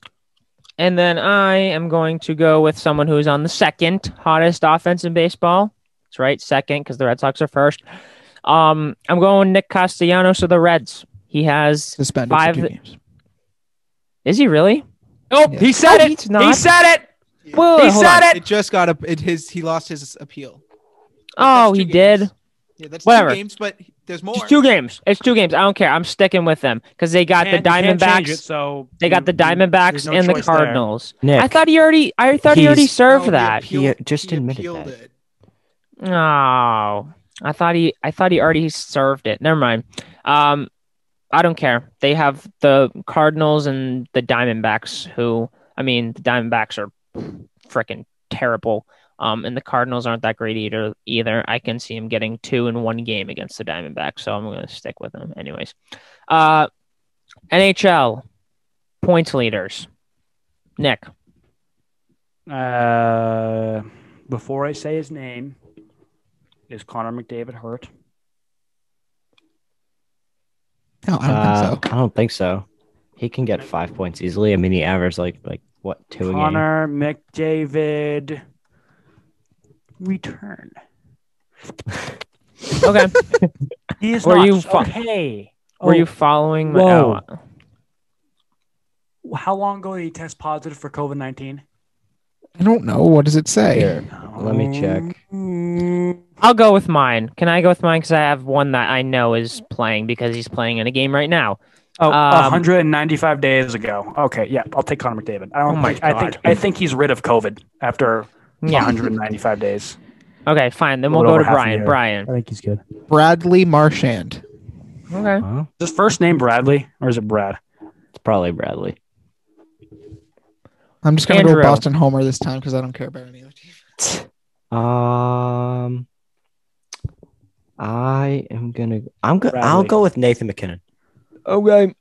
and then I am going to go with someone who's on the second hottest offense in baseball. That's right, second because the Red Sox are first. Um, I'm going Nick Castellanos of the Reds. He has. Suspended five- for games. Is he really? Oh, Yeah. he said No, it. He said it. Whoa, He said on. it. It just got a. It his. He lost his appeal. Oh, he two did. Yeah, that's Whatever. two games, but there's more. It's two games. It's two games. I don't care. I'm sticking with them because they got Can't- the you can't Diamondbacks. it, so They got the you- you- Diamondbacks no and the. Cardinals. Nick, I thought he already. I thought he already served No, that. He just admitted that. it. Oh, I thought he. I thought he already served it. Never mind. Um, I don't care. They have the Cardinals and the Diamondbacks. Who I mean, the Diamondbacks are freaking terrible. Um, and the Cardinals aren't that great either. Either I can see him getting two in one game against the Diamondbacks, so I'm going to stick with him. Anyways, uh, NHL points leaders. Nick. Uh, before I say his name, is Connor McDavid hurt? No, I don't Uh, think so. I don't think so. he can get five points easily. I mean, he averaged like like what two a game? Connor McDavid return. [laughs] Okay. He is Were not you fo- okay. Were Oh, you following? My, Whoa. oh, How long ago did he test positive for COVID nineteen? I don't know. What does it say? Here, let me check. Mm. I'll go with mine. Can I go with mine? Because I have one that I know is playing because he's playing in a game right now. Oh, Um, 195 days ago. Okay, yeah, I'll take Connor McDavid. I don't Oh my think, I think I think he's rid of COVID after Yeah. 195 days. Okay, fine. Then we'll go to over half a Brian. Brian. I think he's good. Bradley Marchand. Okay. Huh? Is his first name Bradley or is it Brad? It's probably Bradley. I'm just gonna Andrew. go Boston Homer this time because I don't care about any other team. [laughs] Um, I am gonna. I'm go. I'll go with Nathan MacKinnon. Okay.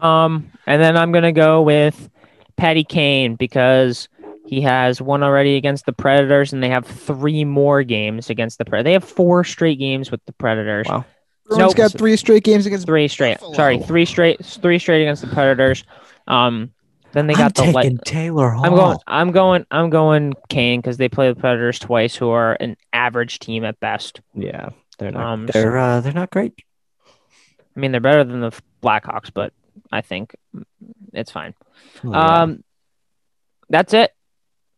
Um, and then I'm gonna go with Patty Kane because he has one already against the Predators, and they have three more games against the Predators. They have four straight games with the Predators. Wow. Bruins Nope. got three straight games against. Three straight. Buffalo. Sorry, three straight. Three straight against the Predators. Um, then they I'm got the taking light. Taylor Hall. I'm going. I'm going. I'm going Kane because they play the Predators twice, who are an average team at best. Yeah, they're not. Um, they're uh, they're not great. I mean, they're better than the Blackhawks, but I think it's fine. Oh, yeah. Um, that's it.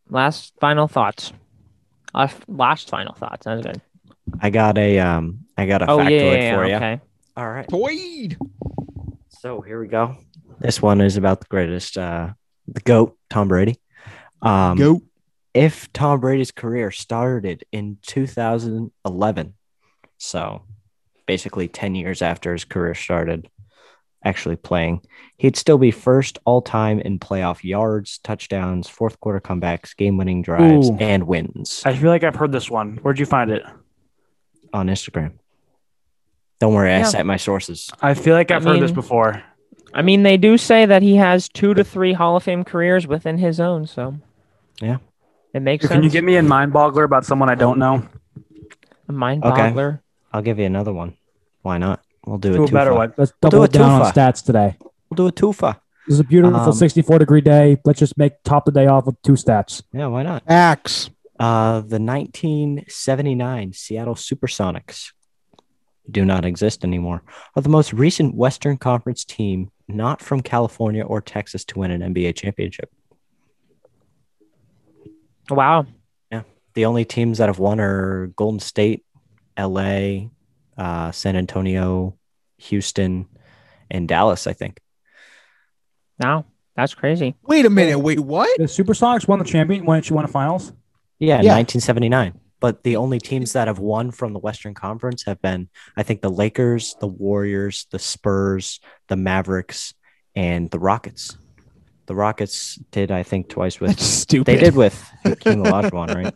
Last final thoughts. Last, last final thoughts. That's good. I got a um, I got a Oh factoid yeah, yeah, yeah, for you. okay. All right. Boyd. So here we go. This one is about the greatest, uh, the goat, Tom Brady. Um, Go. if Tom Brady's career started in 2011, so basically 10 years after his career started actually playing, he'd still be first all time in playoff yards, touchdowns, fourth quarter comebacks, game winning drives, Ooh. and wins I feel like I've heard this one. Where'd you find it? on Instagram. Don't worry, I Yeah. cite my sources. I feel like I I've heard this before. I mean, they do say that he has two to three Hall of Fame careers within his own, so Yeah. it makes Can sense. Can you give me a mind boggler about someone I don't know? a mind Okay. Boggler? I'll give you another one. Why not? We'll do, Do a a better one. Let's We'll double do a down on stats today. We'll do a twofer. This is a beautiful Um, 64 degree day. Let's just make top of the day off with two stats. Yeah, why not? Axe. Uh, the 1979 Seattle Supersonics do not exist anymore. Are the most recent Western Conference team not from California or Texas to win an NBA championship. Wow. Yeah. The only teams that have won are Golden State, LA, uh, San Antonio, Houston, and Dallas. I think. Now that's crazy. Wait a minute. Wait, what? The Supersonics won the champion when she won the finals. Yeah, Yeah. 1979. But the only teams that have won from the Western Conference have been, I think, the Lakers, the Warriors, the Spurs, the Mavericks, and the Rockets. The Rockets did, I think, twice with. That's stupid. They did with Hakeem Olajuwon, right?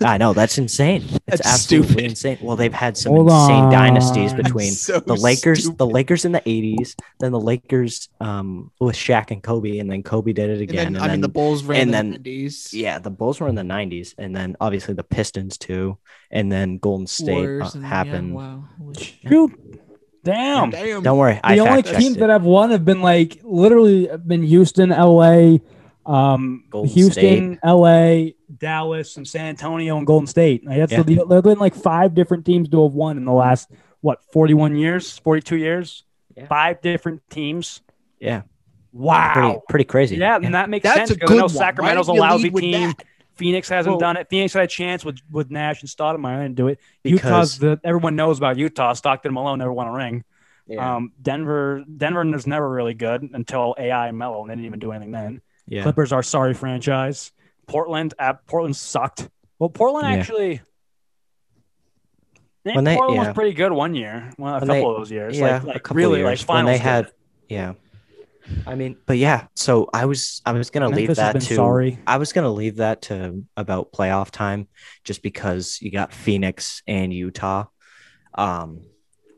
[laughs] I know that's insane. It's That's absolutely stupid. insane. Well, they've had some Hold insane dynasties between So the Lakers, stupid. the Lakers in the '80s, then the Lakers um, with Shaq and Kobe, and then Kobe did it And again, then, and I then mean, the Bulls ran and in then- the 90s. yeah, the Bulls were in the '90s, and then obviously the Pistons too, and then Golden State uh, and- yeah, happened. wow. Shoot. Damn. Damn. Don't worry, I the only teams it. that have won have been like literally been Houston, LA, um, Golden Houston, LA, Dallas, and San Antonio and Golden State. Like, that's Yeah. the, there have been like five different teams to have won in the last What, 41 years? 42 years? Yeah. Five different teams? yeah, Wow. pretty pretty crazy. Yeah, and that makes That's sense a because good know one. Sacramento's a lousy team. that? Phoenix hasn't Well- done it. Phoenix had a chance with, with Nash and Stoudemire. Didn't do it. Utah's the everyone knows about Utah. Stockton Malone never won a ring. yeah, Um, Denver, Denver was never really good until AI and Melo, and they didn't even do anything then. yeah. Clippers are sorry franchise. Portland, uh, Portland sucked. Well, Portland Yeah. actually. When they- Portland was pretty good one year, well, a When couple they- of those years, yeah, like, a like couple really like when finals. they had yeah. I mean, but yeah. So I was I was gonna leave Memphis has that to sorry. I was gonna leave that to about playoff time, just because you got Phoenix and Utah, um,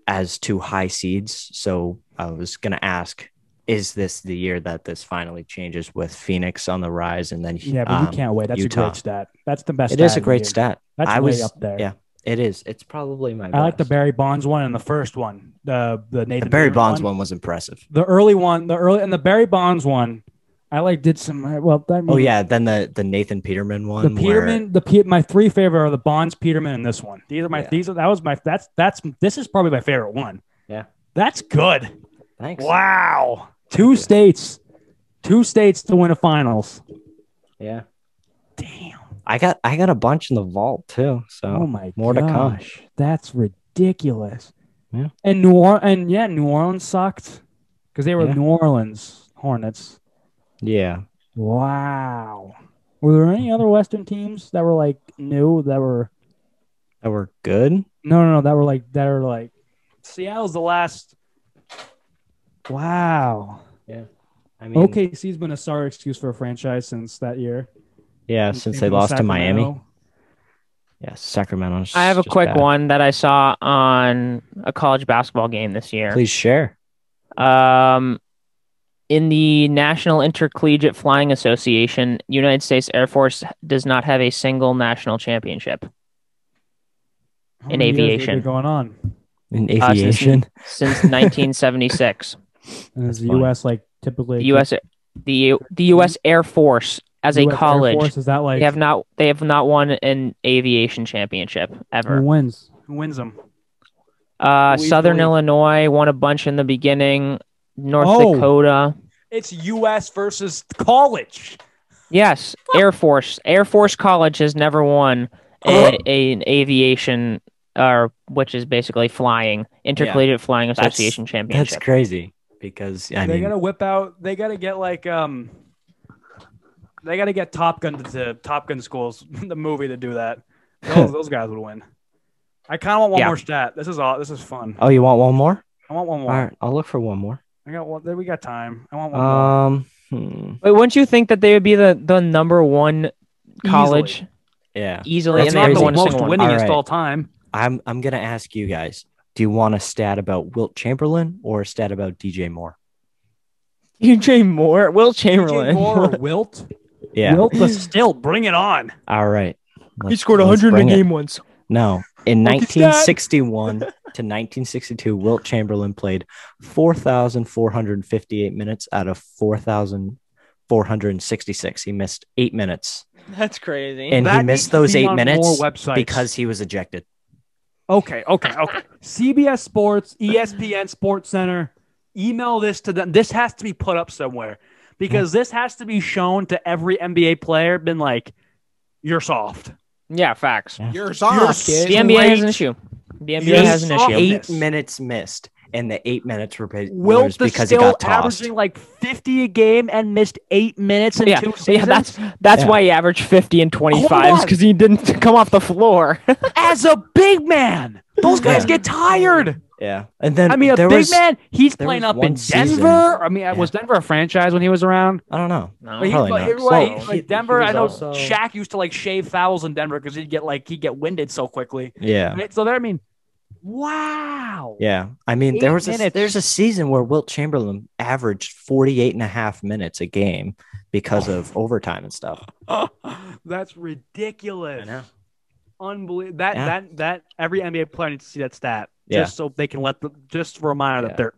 as two high seeds. So I was gonna ask, is this the year that this finally changes with Phoenix on the rise and then Yeah, but um, we can't wait. That's Utah. a great stat. That's the best. It is a great year. stat. That's I way was up there. yeah. It is. It's probably my. I like the. Barry Bonds one and the first one, the the Nathan The Barry Peterman Bonds one. one was impressive. The early one, the early and the Barry Bonds one, I like did some. Well, that Oh yeah, then the the Nathan Peterman the one. where- Peterman, the my three favorite are the Bonds, Peterman, and this one. These are my Yeah. these are that was my that's that's this is probably my favorite one. Yeah. that's good. Thanks. Wow, two states, two states to win a finals. Yeah. I got I got a bunch in the vault too. So Oh my more to come. that's ridiculous. Yeah. And New Orleans, and yeah, New Orleans sucked because they were Yeah. New Orleans Hornets. yeah. Wow. Were there any other Western teams that were like new that were That were good. no no no that were like that are like Seattle's the last. Wow. Yeah. I mean, OKC's been a sorry excuse for a franchise since that year. Yeah, since they with lost to Miami. Yes. Sacramento. I have a quick bad. one that I saw on a college basketball game this year. Please share. Um, in the National Intercollegiate Flying Association, United States Air Force does not have a single national championship How In many years has it aviation. been going on. In Uh, since- aviation. since 1976. [laughs] And is the funny. U.S. like typically The U.S. the the U.S. Air Force as a US Air college Force, is that like they have not they have not won an aviation championship ever. who wins? Who wins them? Uh, We Southern believe- Illinois won a bunch in the beginning. North Oh. Dakota. It's U.S. versus college. Yes, Air Force. Air Force College has never won a, a- an aviation, or which is basically flying, intercollegiate flying association That's championship. That's crazy because I they mean, gotta whip out. They gotta get like um. They gotta get Top Gun to, to Top Gun schools, [laughs] the movie to do that. [laughs] Those, those guys would win. I kind of want one Yeah. more stat. This is all. This is fun. oh, you want one more? I want one more. right, I'll look for one more. I got one. We got time. I want one more. Um, hmm, Wait, wouldn't you think that they would be the, the number one college yeah, easily, That's and they not haven't the won a most single one? winningest Alright. all time. I'm I'm gonna ask you guys. Do you want a stat about Wilt Chamberlain or a stat about DJ Moore? [laughs] DJ Moore, Wilt Chamberlain. DJ Moore or Wilt. Yeah. Wilt, but still, bring it on. All right. he Let's- scored 100 in bring a it. game once. No, in Look at that. 1961 to 1962, Wilt Chamberlain played 4,458 minutes out of 4,466. He missed eight minutes, That's crazy. and he missed those eight minutes because he was ejected. Okay, okay, okay. CBS Sports, ESPN Sports Center, email this to them. This has to be put up somewhere because hmm. this has to be shown to every NBA player. Been like, you're soft. yeah, facts. Yeah. You're You're soft. The NBA has an issue. The NBA You're has an issue. Eight Eight minutes missed, and the eight minutes were paid Wilt was is because he still got tossed. averaging like 50 a game and missed eight minutes in Yeah, two yeah, that's that's Yeah. why he averaged 50 and 25s on. because he didn't [laughs] come off the floor. [laughs] as a big man. Those guys Yeah. get tired. Yeah, and then I mean, a there big was, man. He's playing up in Denver. season- I mean, was Denver a franchise when he was around? I don't know. No. But he, Probably but not. you're right, Well, like he- Denver, he I know was also- Shaq used to like shave fouls in Denver because he'd get like he'd get winded so quickly. Yeah, Right? So there, I mean, wow. yeah. I mean, Eight there was a, minutes. there's a season where Wilt Chamberlain averaged 48 and a half minutes a game because of oh. overtime and stuff. [laughs] That's ridiculous. I. Unbelievable. That Yeah. that that every NBA player needs to see that stat Yeah. just so they can let the just a reminder Yeah. that they're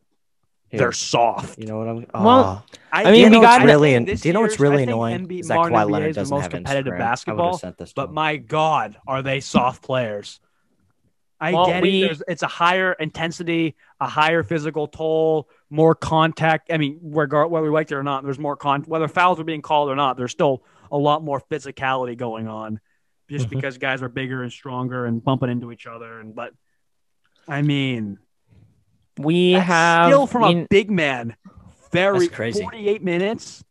Here, they're soft. you know what I'm? Well, Oh. I mean, you we know got- really an- do you know what's really annoying? NBA Is that Kawhi NBA Leonard doesn't most have competitive Instagram. Basketball. sent this to But my God, are they soft players? I Well, get we- it. It's a higher intensity, a higher physical toll, more contact. I mean, regard whether we like it or not, there's more con. Whether fouls are being called or not, there's still a lot more physicality going on, just Mhm. because guys are bigger and stronger and bumping into each other. And but, I mean, we that's have still from we- a big man. Very crazy. 48 minutes.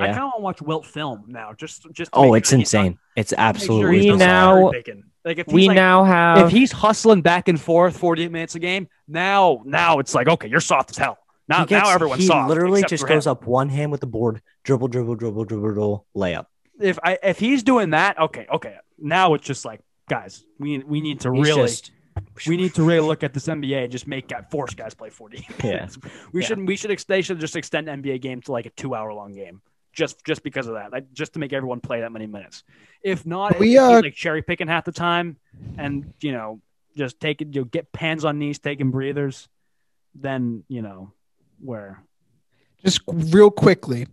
I kind of want to watch Wilt film now. Just, just. to Oh, make it's sure he's not- insane. It's make sure absolutely he's We now- cherry. Like if we like, now have if he's hustling back and forth 48 minutes a game, now now it's like okay, you're soft as hell. Now He gets- now everyone's he soft. literally just for him. goes up one hand with the board, dribble, dribble, dribble, dribble, dribble, layup. If I if he's doing that, okay, okay. Now it's just like guys, we we need to He's really just- we need to really look at this NBA and just make guy force guys play 40 Yeah. [laughs] We Yeah. shouldn't we should ex- they should just extend NBA game to like a two hour long game. just just because of that, like just to make everyone play that many minutes. If not, We, if he's, uh, like cherry picking half the time, and you know just take it, you know, get pans on knees, taking breathers, then you know where Just real quickly,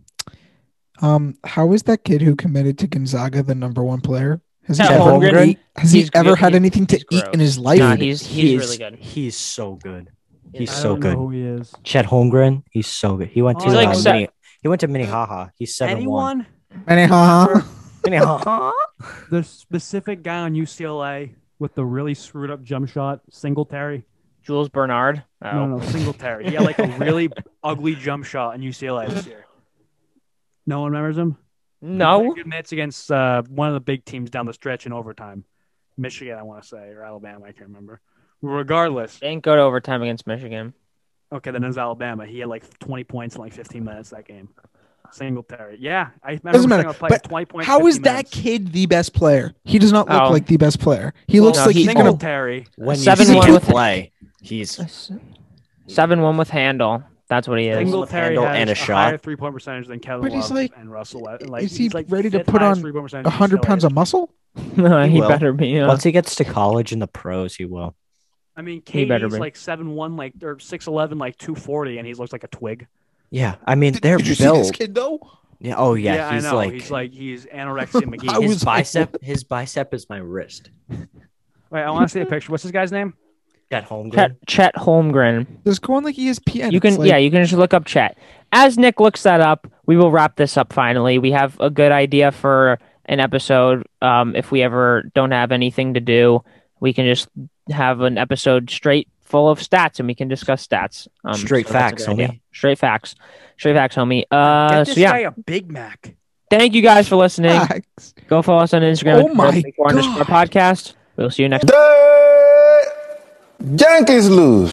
um, how is that kid who committed to Gonzaga the number one player? Has he, Chet ever, Holmgren? eat- has he ever good. had anything to he's eat gross. in his life? Nah, he's he's He's- really good. He's so good. He's I so don't know good. who he is. Chet Holmgren, he's so good. He went to He's like uh, se- mini, he went to Minnehaha. He's seven one. anyone. Anyhow, Minnehaha. [laughs] The specific guy on UCLA with the really screwed up jump shot, Singletary. Jules Bernard. Oh. No, no, Singletary. He had like a really [laughs] ugly jump shot in UCLA this year. No one remembers him. No. Good minutes against uh, one of the big teams down the stretch in overtime. Michigan, I want to say, or Alabama, I can't remember. Regardless, They didn't go to overtime against Michigan. okay, then it was Alabama. He had like 20 points in like 15 minutes that game. Singletary. Yeah, I remember Doesn't matter, play but 20 points. how 50 is that kid the best player? He does not look Oh. like the best player. He Well, looks no, like he- he's gonna. When you Seven see one him with- play, he's [laughs] Seven one with handle. That's what he is. Singletary has and a a shot. higher three point percentage than Kevin But he's Love like- and Russell. And like, is he he's like ready to put on A hundred pounds of muscle. [laughs] No, he will. better be. Yeah. once he gets to college and the pros, he will. I mean, He better be. like seven one, like or six eleven, like two forty, and he looks like a twig. Yeah, I mean Did, they're did you see this built. kid though? Yeah. Oh yeah, he's I know. like, he's like he's anorexia [laughs] McGee. His was like, bicep. his bicep is my wrist. Wait, I want to see a picture. What's this guy's name? Chet Holmgren. Chet, Chet Holmgren. Just go on like ESPN. You can, like- yeah, you can just look up Chet. As Nick looks that up, we will wrap this up finally. We have a good idea for an episode. Um, if we ever don't have anything to do, we can just have an episode straight full of stats and we can discuss stats. Um, Straight so facts, good idea. homie. Straight facts. Straight facts, homie. Uh, Get so yeah, guy a Big Mac. thank you guys for listening. Facts. Go follow us on Instagram. Oh my underscore God. podcast. We'll see you next. Yankees lose.